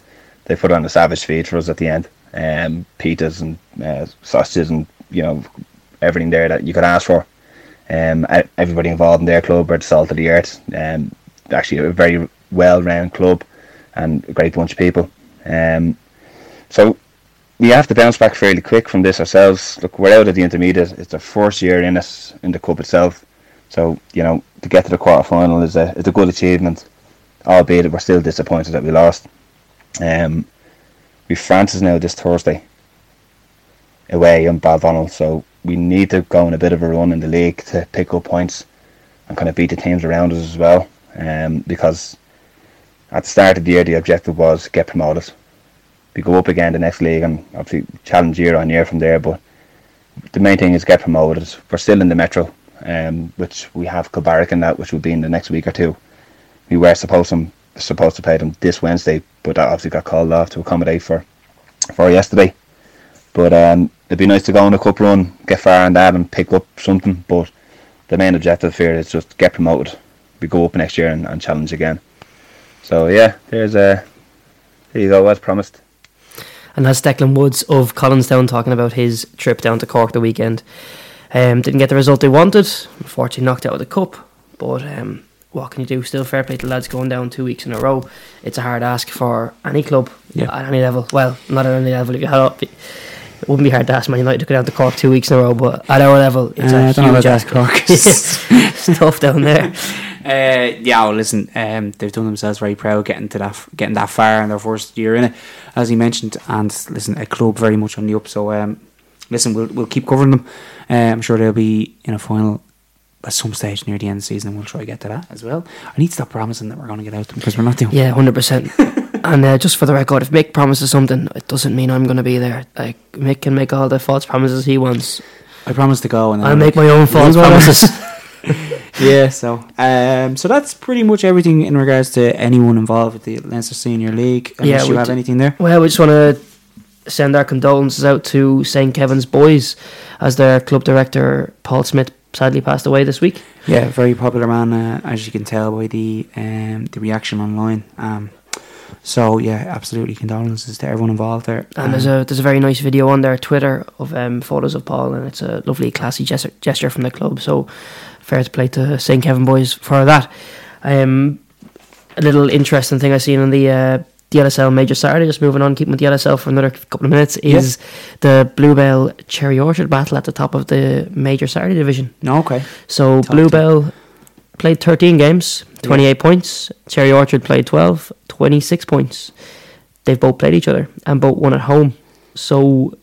they put on a savage feed for us at the end. Um, pitas and uh, sausages and you know everything there that you could ask for. Um, everybody involved in their club are the salt of the earth. Um, actually, a very well-run club and a great bunch of people. Um, so we have to bounce back fairly quick from this ourselves. Look, we're out of the intermediate. It's the first year in it in the cup itself. So you know to get to the quarter final is a is a good achievement, albeit we're still disappointed that we lost. Um, we Francis now this Thursday away in Balvonal, so we need to go on a bit of a run in the league to pick up points and kind of beat the teams around us as well. Um, because at the start of the year the objective was get promoted we go up again the next league and obviously challenge year on year from there. But the main thing is get promoted. We're still in the Metro, um, which we have Kilbarrack in that, which will be in the next week or two. We were supposed to supposed to play them this Wednesday, but that obviously got called off to accommodate for for yesterday. But um, it'd be nice to go on a cup run, get far on that, and pick up something. But the main objective here is just get promoted. We go up next year and, and challenge again. So yeah, there's a uh, there you go, as promised. And that's Declan Woods of Collinstown talking about his trip down to Cork the weekend. Um, didn't get the result they wanted. Unfortunately, knocked out of the cup. But um, what can you do? Still fair play to lads going down two weeks in a row. It's a hard ask for any club yeah. at any level. Well, not at any level. If you had up, it wouldn't be hard to ask Man United to go down to Cork two weeks in a row. But at our level, it's uh, a huge ask. Cork. *laughs* it's tough down there. *laughs* Uh, yeah, well, listen, um, they've done themselves very proud getting to that, getting that far in their first year in it, as he mentioned. And listen, a club very much on the up. So, um, listen, we'll we'll keep covering them. Uh, I'm sure they'll be in a final at some stage near the end of the season, we'll try to get to that as well. I need to stop promising that we're going to get out because we're not doing. Yeah, hundred percent. *laughs* And uh, just for the record, if Mick promises something, it doesn't mean I'm going to be there. Like Mick can make all the false promises he wants. I promise to go, and I'll make my own false promises. *laughs* yeah. So, um, so that's pretty much everything in regards to anyone involved with the Leinster Senior League. Unless Yeah, you have d- anything there. well, we just want to send our condolences out to St Kevin's boys, as their club director Paul Smith sadly passed away this week. Yeah, very popular man, uh, as you can tell by the um, the reaction online. Um, so yeah, absolutely condolences to everyone involved there. And there's Um, a there's a very nice video on their Twitter of um, photos of Paul, and it's a lovely, classy gesture, gesture from the club. So fair to play to St Kevin boys for that. Um, a little interesting thing I seen on the uh, the LSL Major Saturday. Just moving on, keeping with the LSL for another couple of minutes is the Bluebell Cherry Orchard battle at the top of the Major Saturday division. no, okay. So Top Bluebell played 13 games, 28 points. Cherry Orchard played 12, 26 points. They've both played each other and both won at home. So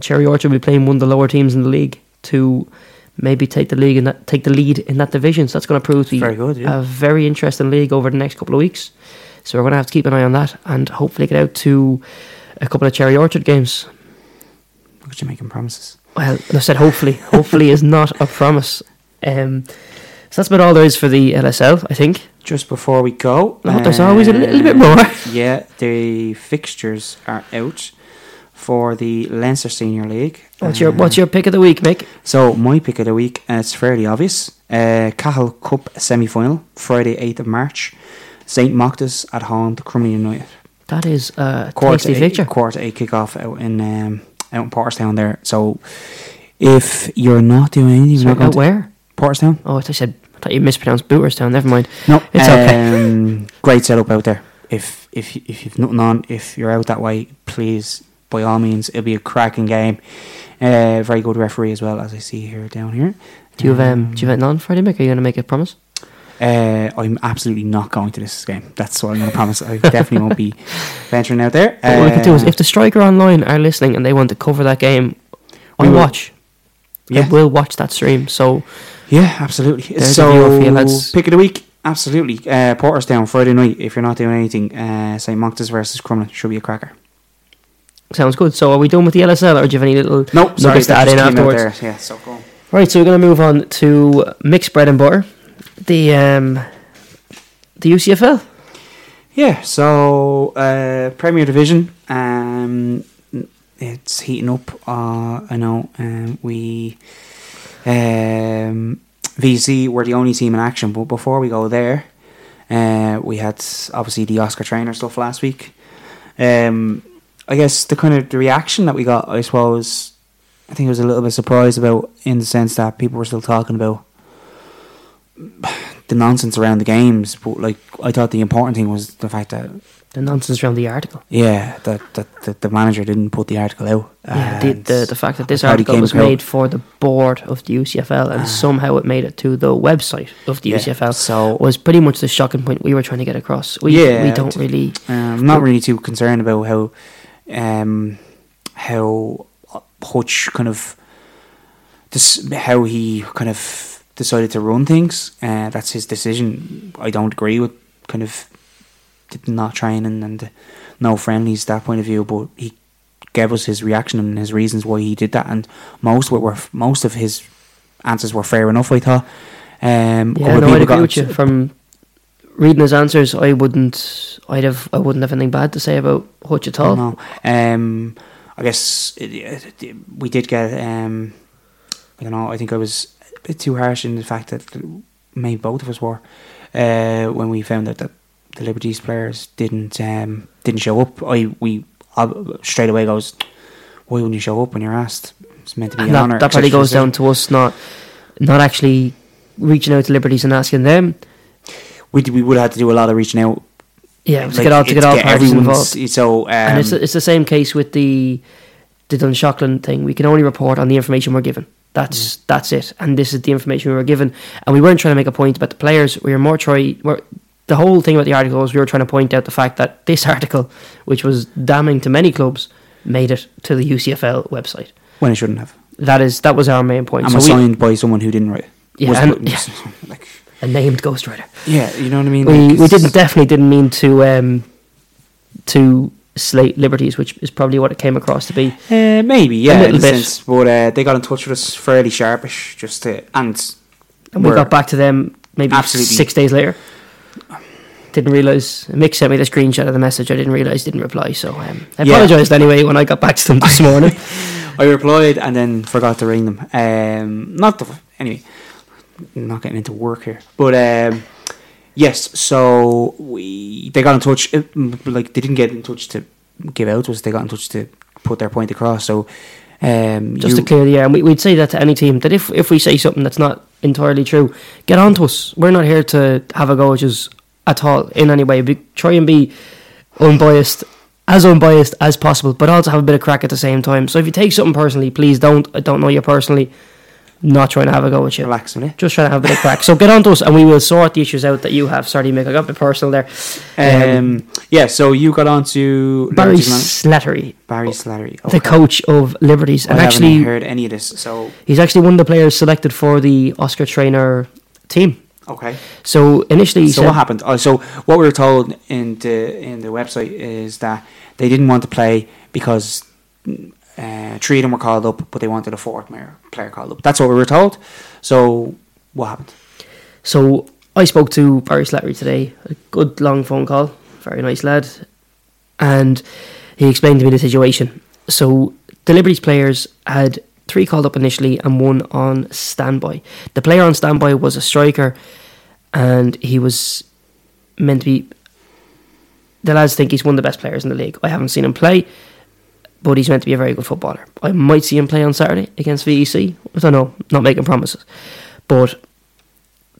Cherry Orchard will be playing one of the lower teams in the league to maybe take the league and take the lead in that division. So that's going to prove to be yeah. a very interesting league over the next couple of weeks. So we're going to have to keep an eye on that and hopefully get out to a couple of Cherry Orchard games. Look at you making promises. Well, I said hopefully. hopefully is not a promise. Um, so that's about all there is for the LSL, I think. Just before we go, Oh, there's always a little bit uh, more. *laughs* Yeah, the fixtures are out for the Leinster Senior League. What's your Uh, What's your pick of the week, Mick? So my pick of the week, uh, it's fairly obvious. Uh, Cahill Cup semi final, Friday eighth of March. St Mochta's at home to Crumlin United. That is a Quarter tasty picture. quarter eight kick off out in um, out in Porterstown there. So if you're not doing anything, Sorry, not going to where? Porterstown. Oh, I thought you said I thought you mispronounced Booterstown. Never mind. No, It's okay. um, Great setup out there. If if if you've nothing on, if you're out that way, please by all means, it'll be a cracking game. Uh, very good referee as well, as I see here down here. Do you have um, Do you have it on Friday, Mick? Are you going to make a promise? Uh, I'm absolutely not going to this game. That's what I'm going to promise. I definitely won't be *laughs* venturing out there. But what we can do is, Uh, if the striker online are listening and they want to cover that game, I will. watch. yeah, I will watch that stream. So yeah, absolutely. So viewer for you, lads. pick of the week, absolutely. Uh, Porterstown Friday night. If you're not doing anything, uh, St Mochta's versus Crumlin should be a cracker. sounds good. So are we done with the LSL, or do you have any little No, sorry, nuggets to add in just came out afterwards? there. Yeah, so cool. Right, so we're going to move on to mixed bread and butter, the um, the UCFL. Yeah, so uh, Premier Division, um, it's heating up. Uh, I know um, we um, VC were the only team in action, but before we go there, uh, we had obviously the Oscar Traynor stuff last week. Um, I guess the kind of the reaction that we got, I suppose, I think I was a little bit surprised about in the sense that people were still talking about the nonsense around the games, but like I thought the important thing was the fact that The nonsense around the article. yeah, that that, that the manager didn't put the article out. Yeah, the, the the fact that this I thought he article was out- made for the board of the UCFL and somehow it made it to the website of the Yeah, UCFL so- was pretty much the shocking point we were trying to get across. We Yeah, we don't really Um, I'm not really too concerned about how um, how Hutch kind of this how he kind of decided to run things. Uh, that's his decision. I don't agree with kind of not training and no friendlies that point of view, but he gave us his reaction and his reasons why he did that, and most of were most of his answers were fair enough. I thought. Um, Yeah, no, I'd agree with you. From reading his answers, I wouldn't, I'd have, I wouldn't have anything bad to say about Hutch at all. No. Um, I guess it, it, it- we did get. Um, I don't know. I think I was bit too harsh in the fact that maybe both of us were uh, when we found out that the Liberties players didn't um, didn't show up. I we I straight away goes, why wouldn't you show up when you're asked? It's meant to be And an honour. that, that probably goes down to us not, not actually reaching out to Liberties and asking them. We we would have had to do a lot of reaching out. Yeah, to get all to get all parties involved. So um, and it's it's the same case with the the Dunshaughlin thing. We can only report on the information we're given. That's that's it. And this is the information we were given. And we weren't trying to make a point about the players. We were more trying. We're, the whole thing about the article was we were trying to point out the fact that this *laughs* article, which was damning to many clubs, made it to the UCFL website. when it shouldn't have. That is that was our main point. And So was signed by someone who didn't write. it. Yeah, was and- put- yeah. *laughs* like A named ghostwriter. yeah, you know what I mean. We Like, we didn't definitely didn't mean to um to slate liberties, which is probably what it came across to be. Uh, maybe, yeah, a little in bit. sense. But uh, they got in touch with us fairly sharpish, just to, and And we got back to them maybe Absolutely. six days later. Didn't realise. Mick sent me the screenshot of the message. I didn't realise didn't reply. So um, I Yeah. apologised anyway when I got back to them this morning. *laughs* I replied and then forgot to ring them. Um, not the anyway. Not getting into work here, but um, yes. So we they got in touch. Like they didn't get in touch to give out to us. They got in touch to put their point across. So um, Just you- to clear the air, and we, we'd say that to any team that if if we say something that's not entirely true, get on to us. We're not here to have a go at us at all in any way. We try and be unbiased, as unbiased as possible, but also have a bit of crack at the same time. So if you take something personally, please don't. I don't know you personally. Not trying to have a go at you. relax will? Just trying to have a bit of crack. So get on to us, and we will sort the issues out that you have. Sorry, Mick, I got a bit personal there. Um, yeah. So you got on to Barry Slattery, Barry Slattery, the coach of Liberties, I and actually heard any of this. So He's actually one of the players selected for the Oscar Traynor team. okay. So initially, So said, what happened? Oh, so what we were told in the in the website is that they didn't want to play because uh, three of them were called up, but they wanted a fourth player called up. That's what we were told. So what happened? So I spoke to Barry Slattery today. A good long phone call. Very nice lad, and he explained to me the situation. So the Liberties players had three called up initially and one on standby. The player on standby was a striker, and he was meant to be. The lads think he's one of the best players in the league. I haven't seen him play, but he's meant to be a very good footballer. I might see him play on Saturday against VEC. I don't know, not making promises, but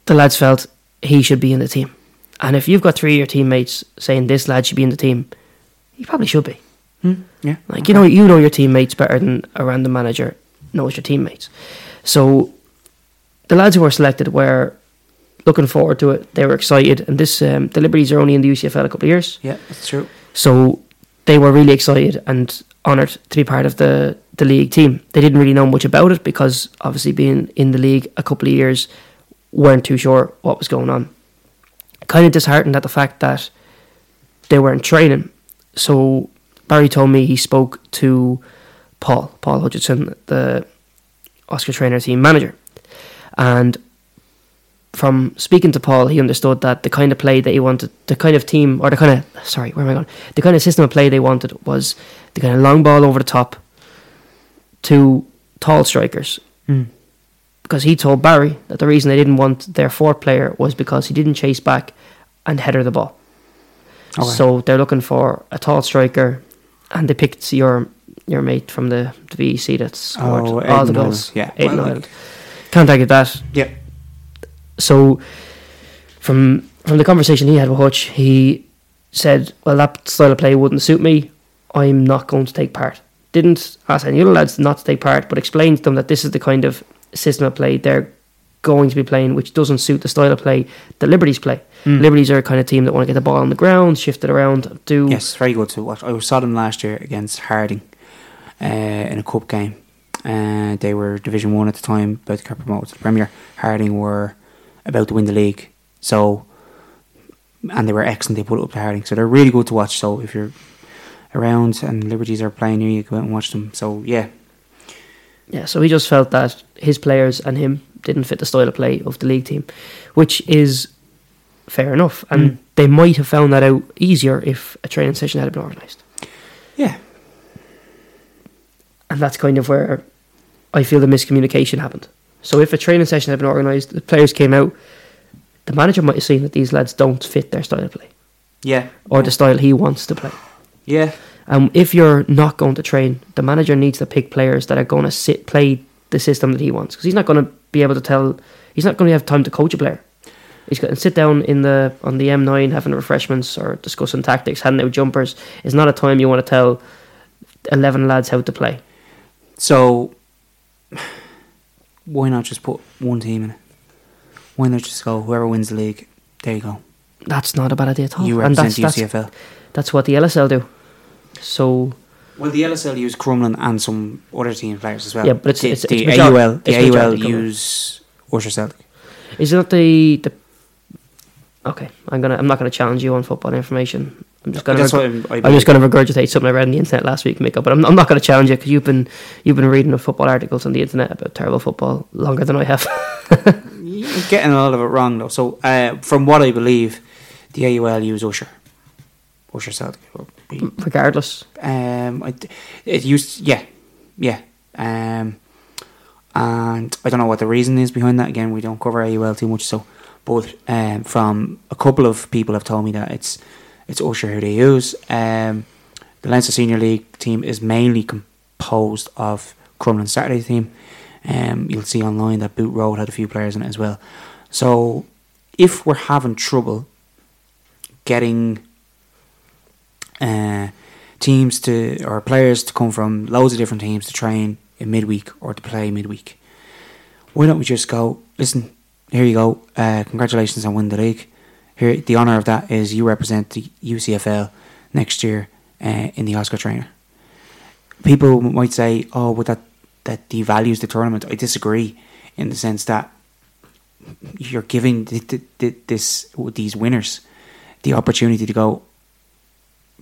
the lads felt he should be in the team. And if you've got three of your teammates saying this lad should be in the team, he probably should be. Yeah, Like you know, you know your teammates better than a random manager knows your teammates. So the lads who were selected were looking forward to it. They were excited, and this um, the Liberties are only in the UCFL a couple of years, yeah, that's true. so they were really excited and honoured to be part of the the league team. They didn't really know much about it because obviously being in the league a couple of years, weren't too sure what was going on. Kind of disheartened at the fact that they weren't training. So Barry told me he spoke to Paul, Paul Hutchinson, the Oscar Traynor team manager. And from speaking to Paul, he understood that the kind of play that he wanted, the kind of team, or the kind of, sorry, where am I going? The kind of system of play they wanted was the kind of long ball over the top to tall strikers. Hmm. Because he told Barry that the reason they didn't want their fourth player was because he didn't chase back and header the ball. Okay. So they're looking for a tall striker, and they picked your your mate from the, the VEC that scored Oh, all the goals. Yeah. Aidan Well, Can't argue that. Yeah, So from from the conversation he had with Hutch, he said, "Well, that style of play wouldn't suit me. I'm not going to take part." Didn't ask any other lads not to take part, but explained to them that this is the kind of system of play they're going to be playing, which doesn't suit the style of play that Liberties play. Hmm. Liberties are a kind of team that want to get the ball on the ground, shift it around, do yes, very good to watch. I saw them last year against Harding uh, in a cup game. Uh, they were Division One at the time, about to get promoted to the Premier. Harding were about to win the league, so and they were excellent. They put it up to Harding, so they're really good to watch. So if you're around and Liberties are playing near you, go out and watch them. So yeah, Yeah, so he just felt that his players and him didn't fit the style of play of the league team, which is fair enough. And Mm. they might have found that out easier if a training session had been organised. yeah, And that's kind of where I feel the miscommunication happened. So if a training session had been organised, the players came out, the manager might have seen that these lads don't fit their style of play yeah, or the style he wants to play. yeah, And if you're not going to train, the manager needs to pick players that are going to sit play the system that he wants because he's not going to be able to tell. He's not going to have time to coach a player. He's going to sit down in the on the M9 having refreshments or discussing tactics, handing out jumpers. It's not a time you want to tell eleven lads how to play. So why not just put one team in it? Why not just go whoever wins the league? There you go. That's not a bad idea at all. You and represent that's, the that's, UCFL. that's what the LSL do. So Well, the LSL use Crumlin and some other team players as well. Yeah, but it's- the, it's- the it's AUL. The it's AUL use Usher Celtic. Is it not the the? Okay, I'm gonna. I'm not gonna challenge you on football information. I'm just gonna. That's reg- I, I'm just going to regurgitate something I read on the internet last week, Miko. But I'm, I'm not going to challenge you because you've been you've been reading the football articles on the internet about terrible football longer than I have. *laughs* You're getting a lot of it wrong though. So, uh, from what I believe, the AUL use Usher. Usher Celtic. Regardless, Um, I, it used, yeah, yeah. Um, and I don't know what the reason is behind that. Again, we don't cover AUL too much, so. But um, from a couple of people have told me that it's it's Usher who they use. Um, the Leinster Senior League team is mainly composed of Crumlin Saturday team. Um, you'll see online that Boot Road had a few players in it as well. So if we're having trouble getting uh, teams to or players to come from loads of different teams to train in midweek or to play midweek, why don't we just go? Listen, here you go. Uh, congratulations on winning the league. Here, the honour of that is you represent the UCFL next year uh, in the Oscar Traynor. People might say, "Oh, but that that devalues the tournament." I disagree, in the sense that you're giving th- th- th- this these winners the opportunity to go.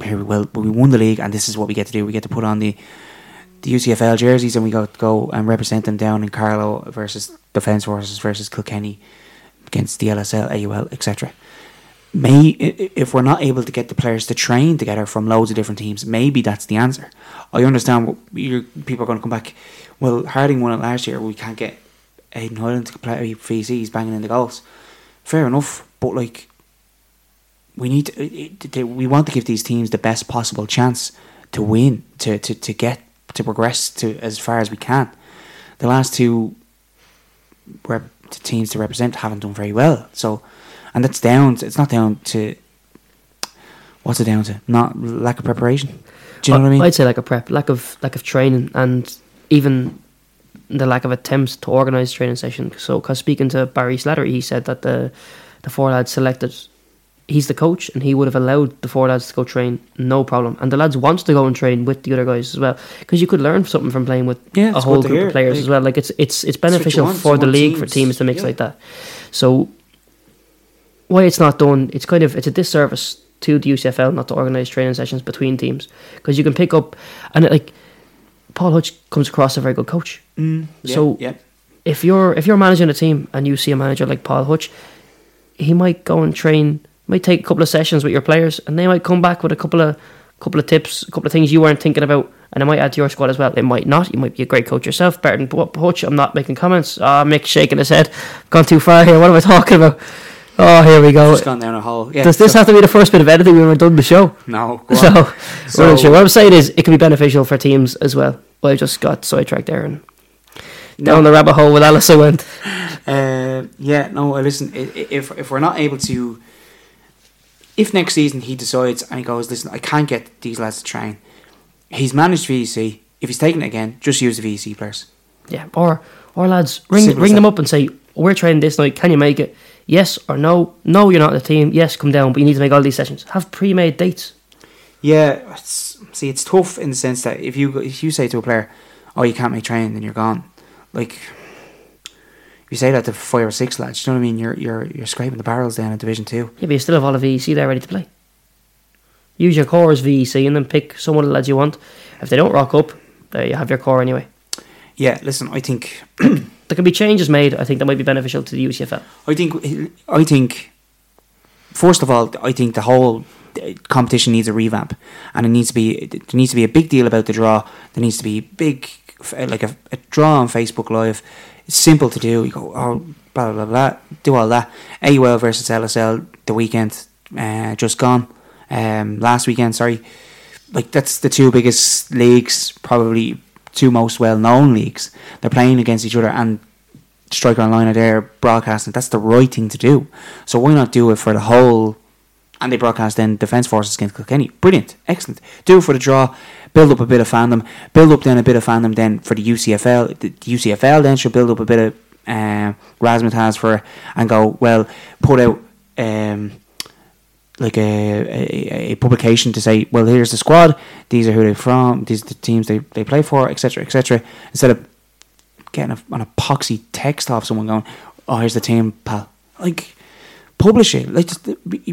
Here, well, we won the league, and this is what we get to do. We get to put on the the UCFL jerseys, and we to go and represent them down in Carlow versus Defence Forces versus Kilkenny against the LSL, AUL, etc. May if we're not able to get the players to train together from loads of different teams, maybe that's the answer. I understand what people are going to come back. Well, Harding won it last year. We can't get Aidan Hyland to play VC. He's banging in the goals. Fair enough, but like we need to, we want to give these teams the best possible chance to win to, to, to get to progress to as far as we can. The last two rep, teams to represent haven't done very well. So, and that's down. To, it's not down to what's it down to? Not lack of preparation. Do you know what I mean? I'd say like a prep, lack of lack of training, and even the lack of attempts to organise training session. So, because speaking to Barry Slattery, he said that the the four lads selected, he's the coach, and he would have allowed the four lads to go train, no problem. And the lads want to go and train with the other guys as well, because you could learn something from playing with Yeah, a whole group hear. of players Like, as well. Like it's it's it's beneficial want, for the league for teams, teams to mix yeah. like that. So why it's not done, it's kind of it's a disservice to the UCFL not to organise training sessions between teams because you can pick up and it, like Paul Hutch comes across a very good coach. Mm, yeah, So- yeah, If you're if you're managing a team and you see a manager like Paul Hutch, he might go and train, might take a couple of sessions with your players, and they might come back with a couple of couple of tips, a couple of things you weren't thinking about, and it might add to your squad as well. It might not. You might be a great coach yourself, better than Hutch. I'm not making comments. Ah, Mick shaking his head. Gone too far here. What am I talking about? Oh, here we go. just gone down a hole. Yeah, Does this so- have to be the first bit of editing when we're done the show? no? *laughs* So, well, So- I'm saying is, it can be beneficial for teams as well. But I just got sidetracked there and down the rabbit hole with Alice I went. *laughs* Uh, yeah, no. uh, Listen, if if we're not able to, if next season he decides and he goes, listen, I can't get these lads to train. He's managed VEC. If he's taking it again, just use the VEC players. Yeah, or or lads, ring Simple ring them up and say we're training this night. Can you make it? Yes or no? No, you're not the team. Yes, come down, but you need to make all these sessions. Have pre-made dates. Yeah, it's, see, it's tough in the sense that if you if you say to a player, "Oh, you can't make training," then you're gone. Like, you say that to five or six lads, you know what I mean? You're you're you're scraping the barrels down in Division Two. Yeah, but you still have all the VEC there ready to play. Use your core as VEC and then pick some of the lads you want. If they don't rock up, there you have your core anyway. Yeah, listen, I think *clears throat* There can be changes made. I think that might be beneficial to the UCFL. I think I think first of all, I think the whole competition needs a revamp, and it needs to be there needs to be a big deal about the draw. There needs to be big like a, a draw on Facebook Live. It's simple to do. You go oh blah blah blah, blah do all that. AUL versus LSL the weekend uh, just gone. Um, last weekend, sorry. Like that's the two biggest leagues, probably two most well known leagues. They're playing against each other and Striker Online are there broadcasting. That's the right thing to do. So why not do it for the whole? And they broadcast then Defence Forces against Kilkenny. Brilliant, excellent. Do it for the draw. Build up a bit of fandom. Build up then a bit of fandom then for the UCFL. The UCFL then should build up a bit of uh, razzmatazz for and go well. Put out um, like a, a, a publication to say, well, here's the squad. These are who they're from. These are the teams they, they play for, etc., etc. Instead of getting a, an epoxy text off someone going, oh, here's the team, pal. Like, publish it. Like, just,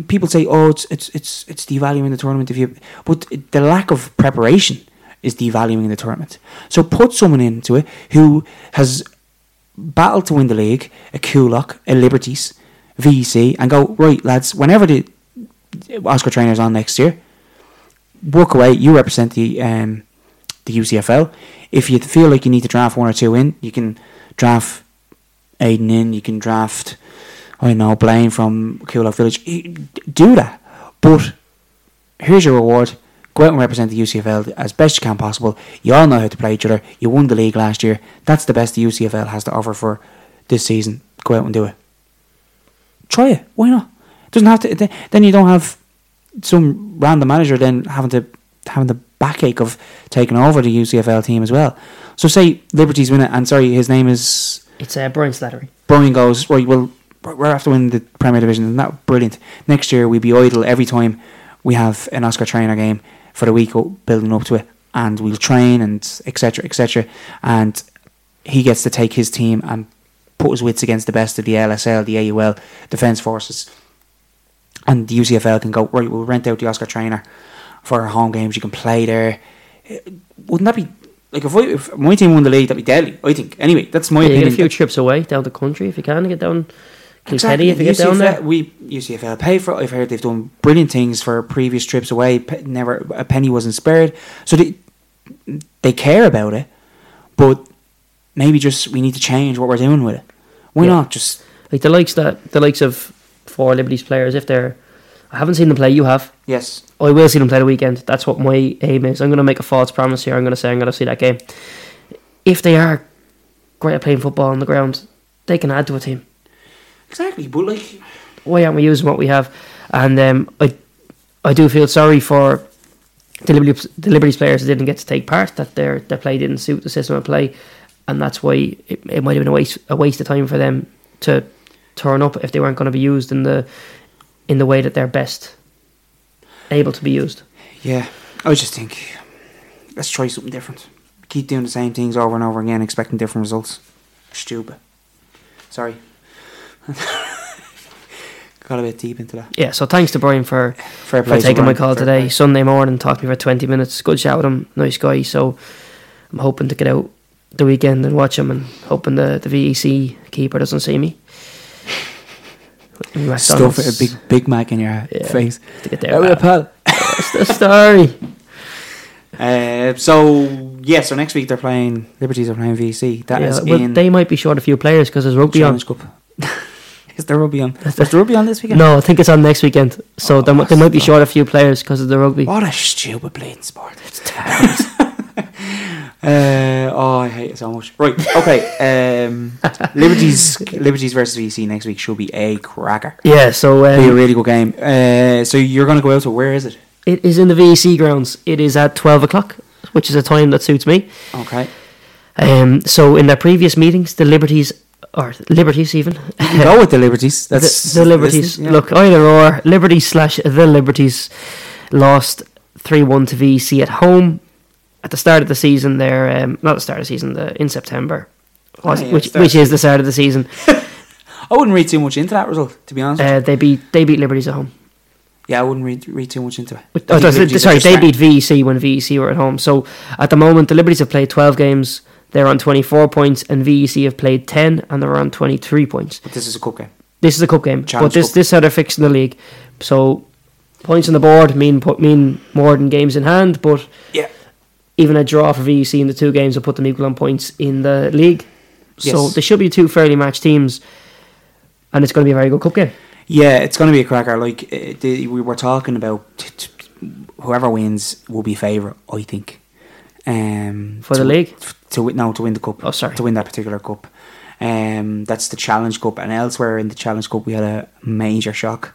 people say, oh, it's it's it's it's devaluing the tournament if you, but the lack of preparation is devaluing the tournament. So put someone into it who has battled to win the league, a Coolock, a Liberties, VEC, and go right, lads. Whenever the Oscar Traynor's on next year, work away. You represent the um, the UCFL. If you feel like you need to draft one or two in, you can draft Aiden in. You can draft, I know, Blaine from Coolock Village. Do that, but here's your reward. Go out and represent the UCFL as best you can possible. You all know how to play each other. You won the league last year. That's the best the UCFL has to offer for this season. Go out and do it. Try it. Why not? Doesn't have to. Then you don't have some random manager then having to having the backache of taking over the UCFL team as well. So say Liberty's win it, and sorry, his name is it's uh, Brian Slattery. Brian goes right. Well, we're after winning the Premier Division, and that brilliant. Next year we'll be idle every time we have an Oscar Traynor game for the week building up to it, and we'll train and etc. etc. And he gets to take his team and put his wits against the best of the LSL, the AUL, Defence Forces, and the UCFL can go right. We'll rent out the Oscar Traynor for our home games. You can play there. Eh, wouldn't that be like if, I, if my team won the league? That'd be deadly. I think. Anyway, that's my yeah, opinion. Get a few trips away down the country if you can. Get down exactly. if you get UCFL, down there. We UCFL pay for. It. I've heard they've done brilliant things for previous trips away. Never a penny wasn't spared. So they they care about it, but maybe just we need to change what we're doing with it. Why yeah. not just like the likes that the likes of four Liberties players if they're I haven't seen them play. You have. Yes. I will see them play the weekend. That's what my aim is. I'm going to make a false promise here. I'm going to say I'm going to see that game. If they are great at playing football on the ground, they can add to a team. Exactly, but like, why aren't we using what we have? And um, I, I do feel sorry for the Liberties, the players that didn't get to take part. That their their play didn't suit the system of play, and that's why it, it might have been a waste a waste of time for them to turn up if they weren't going to be used in the in the way that they're best able to be used. Yeah, I just think let's try something different. Keep doing the same things over and over again, expecting different results. Stupid. Sorry. *laughs* Got a bit deep into that. Yeah, so thanks to Brian for, for taking my call Fair today. Play. Sunday morning, talked to me for 20 minutes. Good chat with him, nice guy. So I'm hoping to get out the weekend and watch him and hoping the, the VEC keeper doesn't see me. Stuff a big Big Mac in your yeah, face. To get there. Oh, pal. That's the story. *laughs* Uh, so yeah, so next week they're playing Liberties are playing VC. That yeah, is well, in. They might be short a few players because there's rugby Challenge on. Cup. *laughs* Is there rugby on? Is there rugby on this weekend? No, I think it's on next weekend. So oh, they, they might be short a few players because of the rugby. What a stupid playing sport! It's terrible. *laughs* uh, oh, I hate it so much. Right, okay. Um, Liberties, Liberties versus VC next week should be a cracker. Yeah, so um, be a really good game. Uh, so you're going to go out to where is it? It is in the VC grounds. It is at twelve o'clock, which is a time that suits me. Okay. Um, so in their previous meetings, the Liberties or Liberties even. go with the Liberties. *laughs* That's the, the Liberties. Yeah. Look, either or Liberties slash the Liberties lost three one to VC at home at the start of the season. There, um, not the start of the season, the in September, oh, yeah, which which is the start of the season. *laughs* I wouldn't read too much into that result, to be honest. Uh, they beat they beat Liberties at home. Yeah, I wouldn't read read too much into it. Oh, sorry, they beat VEC when VEC were at home. So at the moment, the Liberties have played twelve games they're on 24 points, and VEC have played 10, and they're on 23 points. But this is a cup game. This is a cup game. Challenge but this cup. this is how they're fixed in the league. So points on the board mean put mean more than games in hand. But yeah, even a draw for VEC in the two games will put them equal on points in the league. Yes. So they should be two fairly matched teams, and it's going to be a very good cup game. Yeah, it's going to be a cracker. Like uh, we were talking about, whoever wins will be favourite. I think. Um, for the league to win no to win the cup. Oh, sorry, to win that particular cup. Um, that's the Challenge Cup, and elsewhere in the Challenge Cup, we had a major shock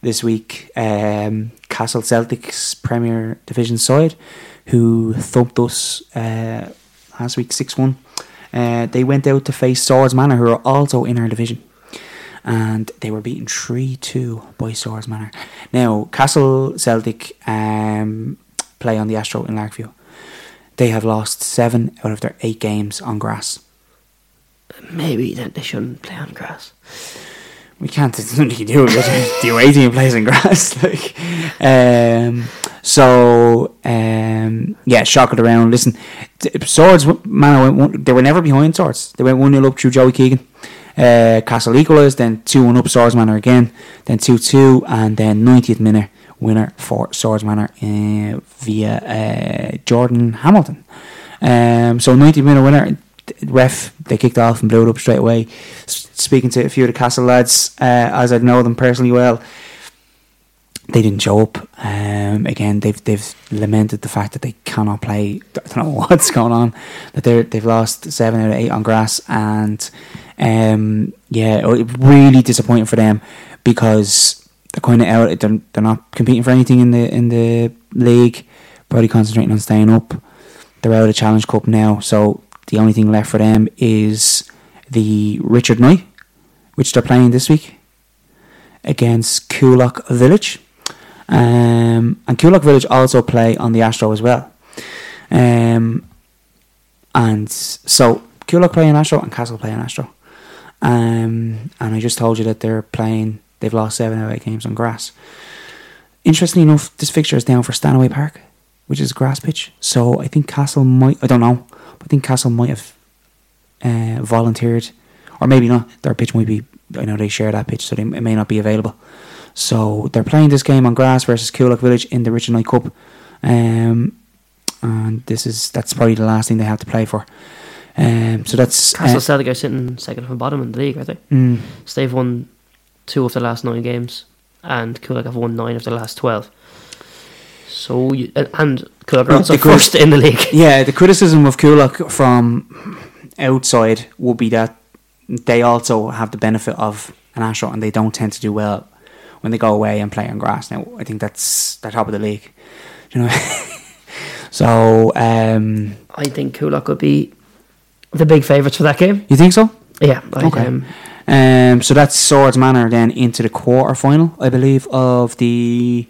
this week. Um, Castle Celtics Premier Division side, who thumped us uh, last week six one. Uh, they went out to face Swords Manor, who are also in our division, and they were beaten three two by Swords Manor. Now Castle Celtic um, play on the Astro in Larkview they have lost seven out of their eight games on grass. maybe then they shouldn't play on grass. We can't. There's nothing you can do. with it. the away plays in grass. *laughs* Like, um, so um, yeah, shock it around. Listen, Swords, man, one, they were never behind Swords. They went one 0 up through Joey Keegan. Uh, Castle equalised, then two one up Swords Manor again, then two two, and then 90th minute winner for Swords Manor uh, via uh, Jordan Hamilton. Um, so 90th minute winner. Ref, they kicked off and blew it up straight away. S- speaking to a few of the Castle lads, uh, as I know them personally well, they didn't show up. Um, again, they've they've lamented the fact that they cannot play. I don't know *laughs* what's going on. That they they've lost seven out of eight on grass, and um, yeah, oh, really disappointing for them because they're kind of out. They're, they're not competing for anything in the in the league. Probably concentrating on staying up. They're out of the Challenge Cup now, so the only thing left for them is the Richard Knight, which they're playing this week against Coolock Village. Um, and Coolock Village also play on the Astro as well. Um, and so Coolock play on Astro and Castle play on Astro. Um, and I just told you that they're playing, they've lost seven of eight games on grass. Interestingly enough, this fixture is down for Stannaway Park, which is grass pitch. So I think Castle might, I don't know, I think Castle might have uh, volunteered, or maybe not. Their pitch might be, I know they share that pitch, so they, it may not be available. So they're playing this game on grass versus Coolock Village in the Richard Knight Cup. Um, and this is that's probably the last thing they have to play for. Um, so that's Castle uh, Celtic are sitting second from bottom in the league, aren't they? mm, So they've won two of the last nine games, and Coolock have won nine of the last twelve. So you, and Coolock are also the good- first in the league. *laughs* yeah. The criticism of Coolock from outside would be that they also have the benefit of an Astro, and they don't tend to do well when they go away and play on grass. Now I think that's the top of the league. You know. *laughs* so um, I think Coolock would be the big favourites for that game. you think so? Yeah, I, Okay. um, Um, so that's Swords Manor then into the quarter final, I believe, of the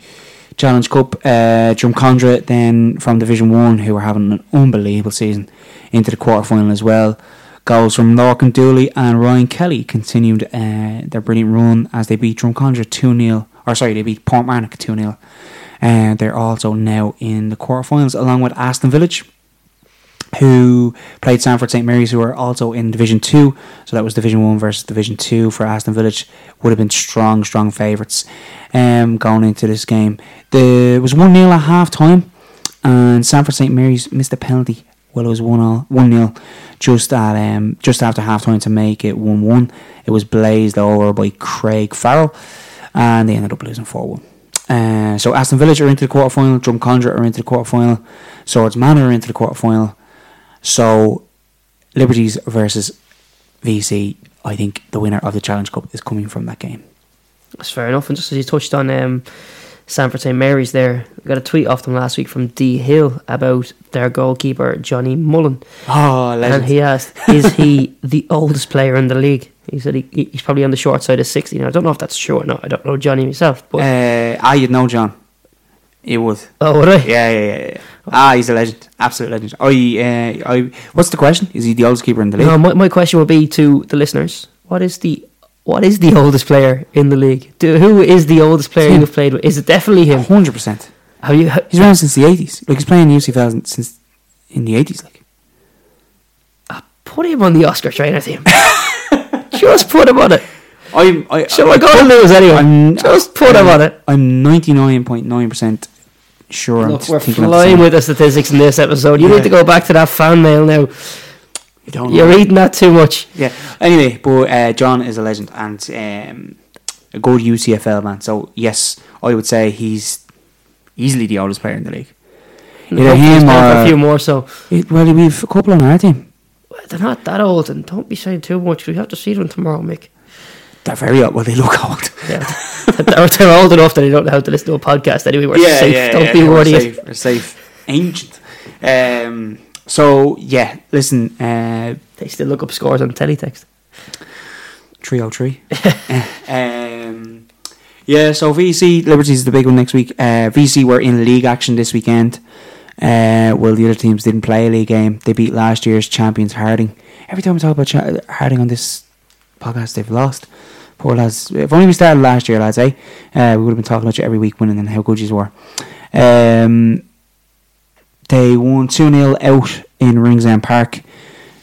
Challenge Cup. Uh, Drumcondra then from Division One, who are having an unbelievable season, into the quarter final as well. Goals from Lorcan Dooley and Ryan Kelly continued uh, their brilliant run as they beat Drumcondra 2 0. Or sorry, they beat Portmarnock 2 0. And they're also now in the quarterfinals along with Aston Village who played Sanford St Mary's, who are also in Division Two. So that was Division One versus Division Two for Aston Village. Would have been strong, strong favourites um, going into this game. The it was one 0 at half time, and Sanford St Mary's missed a penalty. Well, it was one all one 0 just at um, just after half time to make it one one. It was blazed over by Craig Farrell, and they ended up losing four one. Uh, so Aston Village are into the quarter final, Drumcondra are into the quarter final, Swords Manor are into the quarter final. So Liberties versus VC, I think the winner of the Challenge Cup is coming from that game. that's fair enough. And just as you touched on um, Sanford St Mary's there, we got a tweet off them last week from D Hill about their goalkeeper Johnny Mullen, Oh, and he asked, "Is he *laughs* the oldest player in the league?" He said he, he's probably on the short side of sixty. Now I don't know if that's true or not. I don't know Johnny myself, but Uh, ah, you'd know John. He would. oh, would I? Yeah, yeah, yeah. yeah. Ah, he's a legend. Absolute legend. I, uh, I. What's the question? Is he the oldest keeper in the league? No, my, my question would be to the listeners: What is the what is the oldest player in the league? Do, who is the oldest player you've played with? Is it definitely him? Hundred percent. Have you? ha- He's around since the eighties. Like he's playing UC thousand since in the eighties. Like Put him on the Oscar Traynor team. *laughs* Just put him on it. I'm. I, So we're going to lose anyway. I'm- Just put him on it. I'm ninety nine point nine percent sure. I'm Look, we're of the flying with the statistics in this episode. You Yeah. need to go back to that fan mail now. You don't You're know. reading that too much. Yeah. Anyway, but uh, John is a legend and um, a good UCFL man. So yes, I would say he's easily the oldest player in the league. Either Hopefully he's him or a few more. So it, well, we've a couple on our team. they're not that old, and don't be saying too much. We have to see them tomorrow, Mick. They're very old. Well, they look *laughs* old. Yeah, they're, they're old enough that they don't know how to listen to a podcast. Anyway, we're safe. don't be we're worried. safe. We're safe. Ancient. Um, so yeah, listen. Uh, They still look up scores on teletext. three oh three. *laughs* Um, yeah. So VC Liberties is the big one next week. Uh, VC were in league action this weekend. Uh, well, the other teams didn't play a league game. They beat last year's champions Harding. Every time we talk about Harding on this podcast, they've lost. Poor lads. If only we started last year, lads, eh? Uh, we would have been talking about you every week winning and how good you were. Um, they won 2 0 out in Ringsend Park.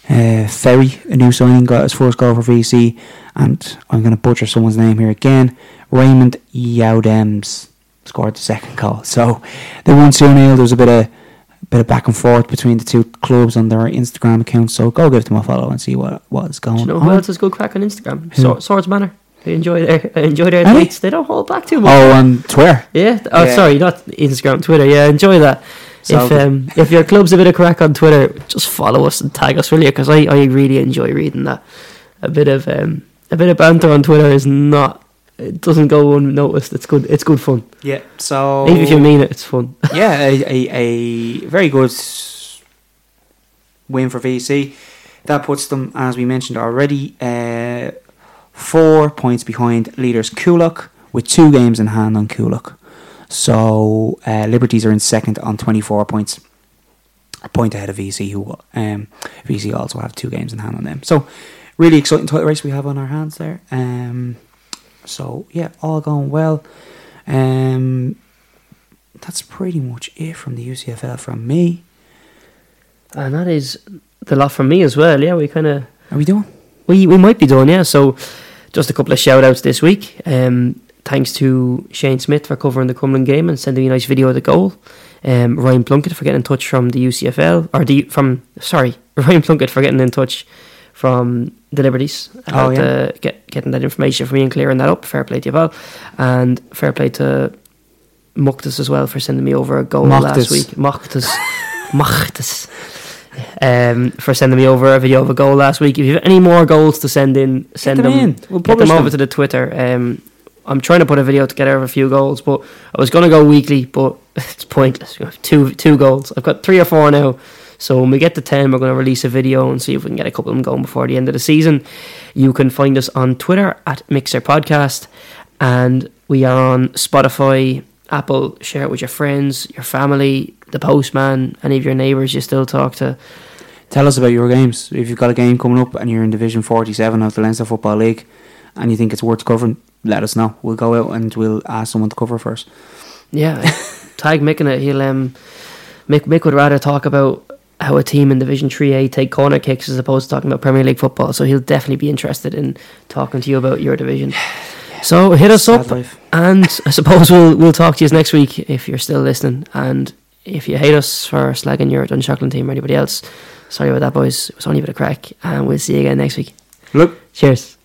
Uh, Ferry, a new signing, got his first goal for VC. And I'm going to butcher someone's name here again. Raymond Yaudems scored the second goal. So they won 2 0. There was a bit of bit of back and forth between the two clubs on their Instagram accounts. So go give them a follow and see what what's going Do you know on. who else has good crack on Instagram? Who? Swords Manor. They enjoy their I enjoy their Are they? tweets. They don't hold back too much. Oh, on Twitter. Yeah. Oh, Yeah. sorry, not Instagram, Twitter. Yeah, enjoy that. So if um, if your club's a bit of crack on Twitter, just follow us and tag us really because I, I really enjoy reading that. A bit of um, a bit of banter on Twitter is not. It doesn't go unnoticed. It's good. It's good fun. Yeah. So Even if you mean it, it's fun. *laughs* yeah, a, a, a very good win for VC. That puts them, as we mentioned already, uh, four points behind leaders Coolock with two games in hand on Coolock. So uh, Liberties are in second on 24 points, a point ahead of VC, who um, VC also have two games in hand on them. So really exciting title race we have on our hands there. Um, so yeah, all going well. Um, that's pretty much it from the UCFL from me. And that is the lot from me as well. Yeah, we kind of Are we doing? We we might be done, yeah. So just a couple of shout outs this week. Um, thanks to Shane Smith for covering the Cumberland game and sending me a nice video of the goal. Um, Ryan Plunkett for getting in touch from the UCFL or the from sorry *laughs* Ryan Plunkett for getting in touch from the Liberties. Oh, yeah. uh, get, getting that information for me and clearing that up. Fair play to you, Val. And fair play to Mochtas as well for sending me over a goal last week. Mochtas. *laughs* Machtas. Um, for sending me over a video of a goal last week. If you have any more goals to send in, send them them, in. We'll get them publish over them. to the Twitter. Um, I'm trying to put a video together of a few goals, but I was going to go weekly, but *laughs* it's pointless. Two two goals. I've got three or four now. So when we get to ten, we're going to release a video and see if we can get a couple of them going before the end of the season. You can find us on Twitter at Mixer Podcast, and we are on Spotify, Apple. Share it with your friends, your family, the postman, any of your neighbours you still talk to. Tell us about your games. If you've got a game coming up and you're in Division 47 of the Leinster Football League and you think it's worth covering, let us know. We'll go out and we'll ask someone to cover first. Yeah, *laughs* tag Mick in it. He'll um, Mick Mick would rather talk about how a team in Division Three A take corner kicks as opposed to talking about Premier League football. So he'll definitely be interested in talking to you about your division. So hit us up, life. and I suppose we'll we'll talk to you next week if you're still listening. And if you hate us for slagging your Dunshaughlin team or anybody else, sorry about that, boys. It was only a bit of crack, and we'll see you again next week. Look. Cheers.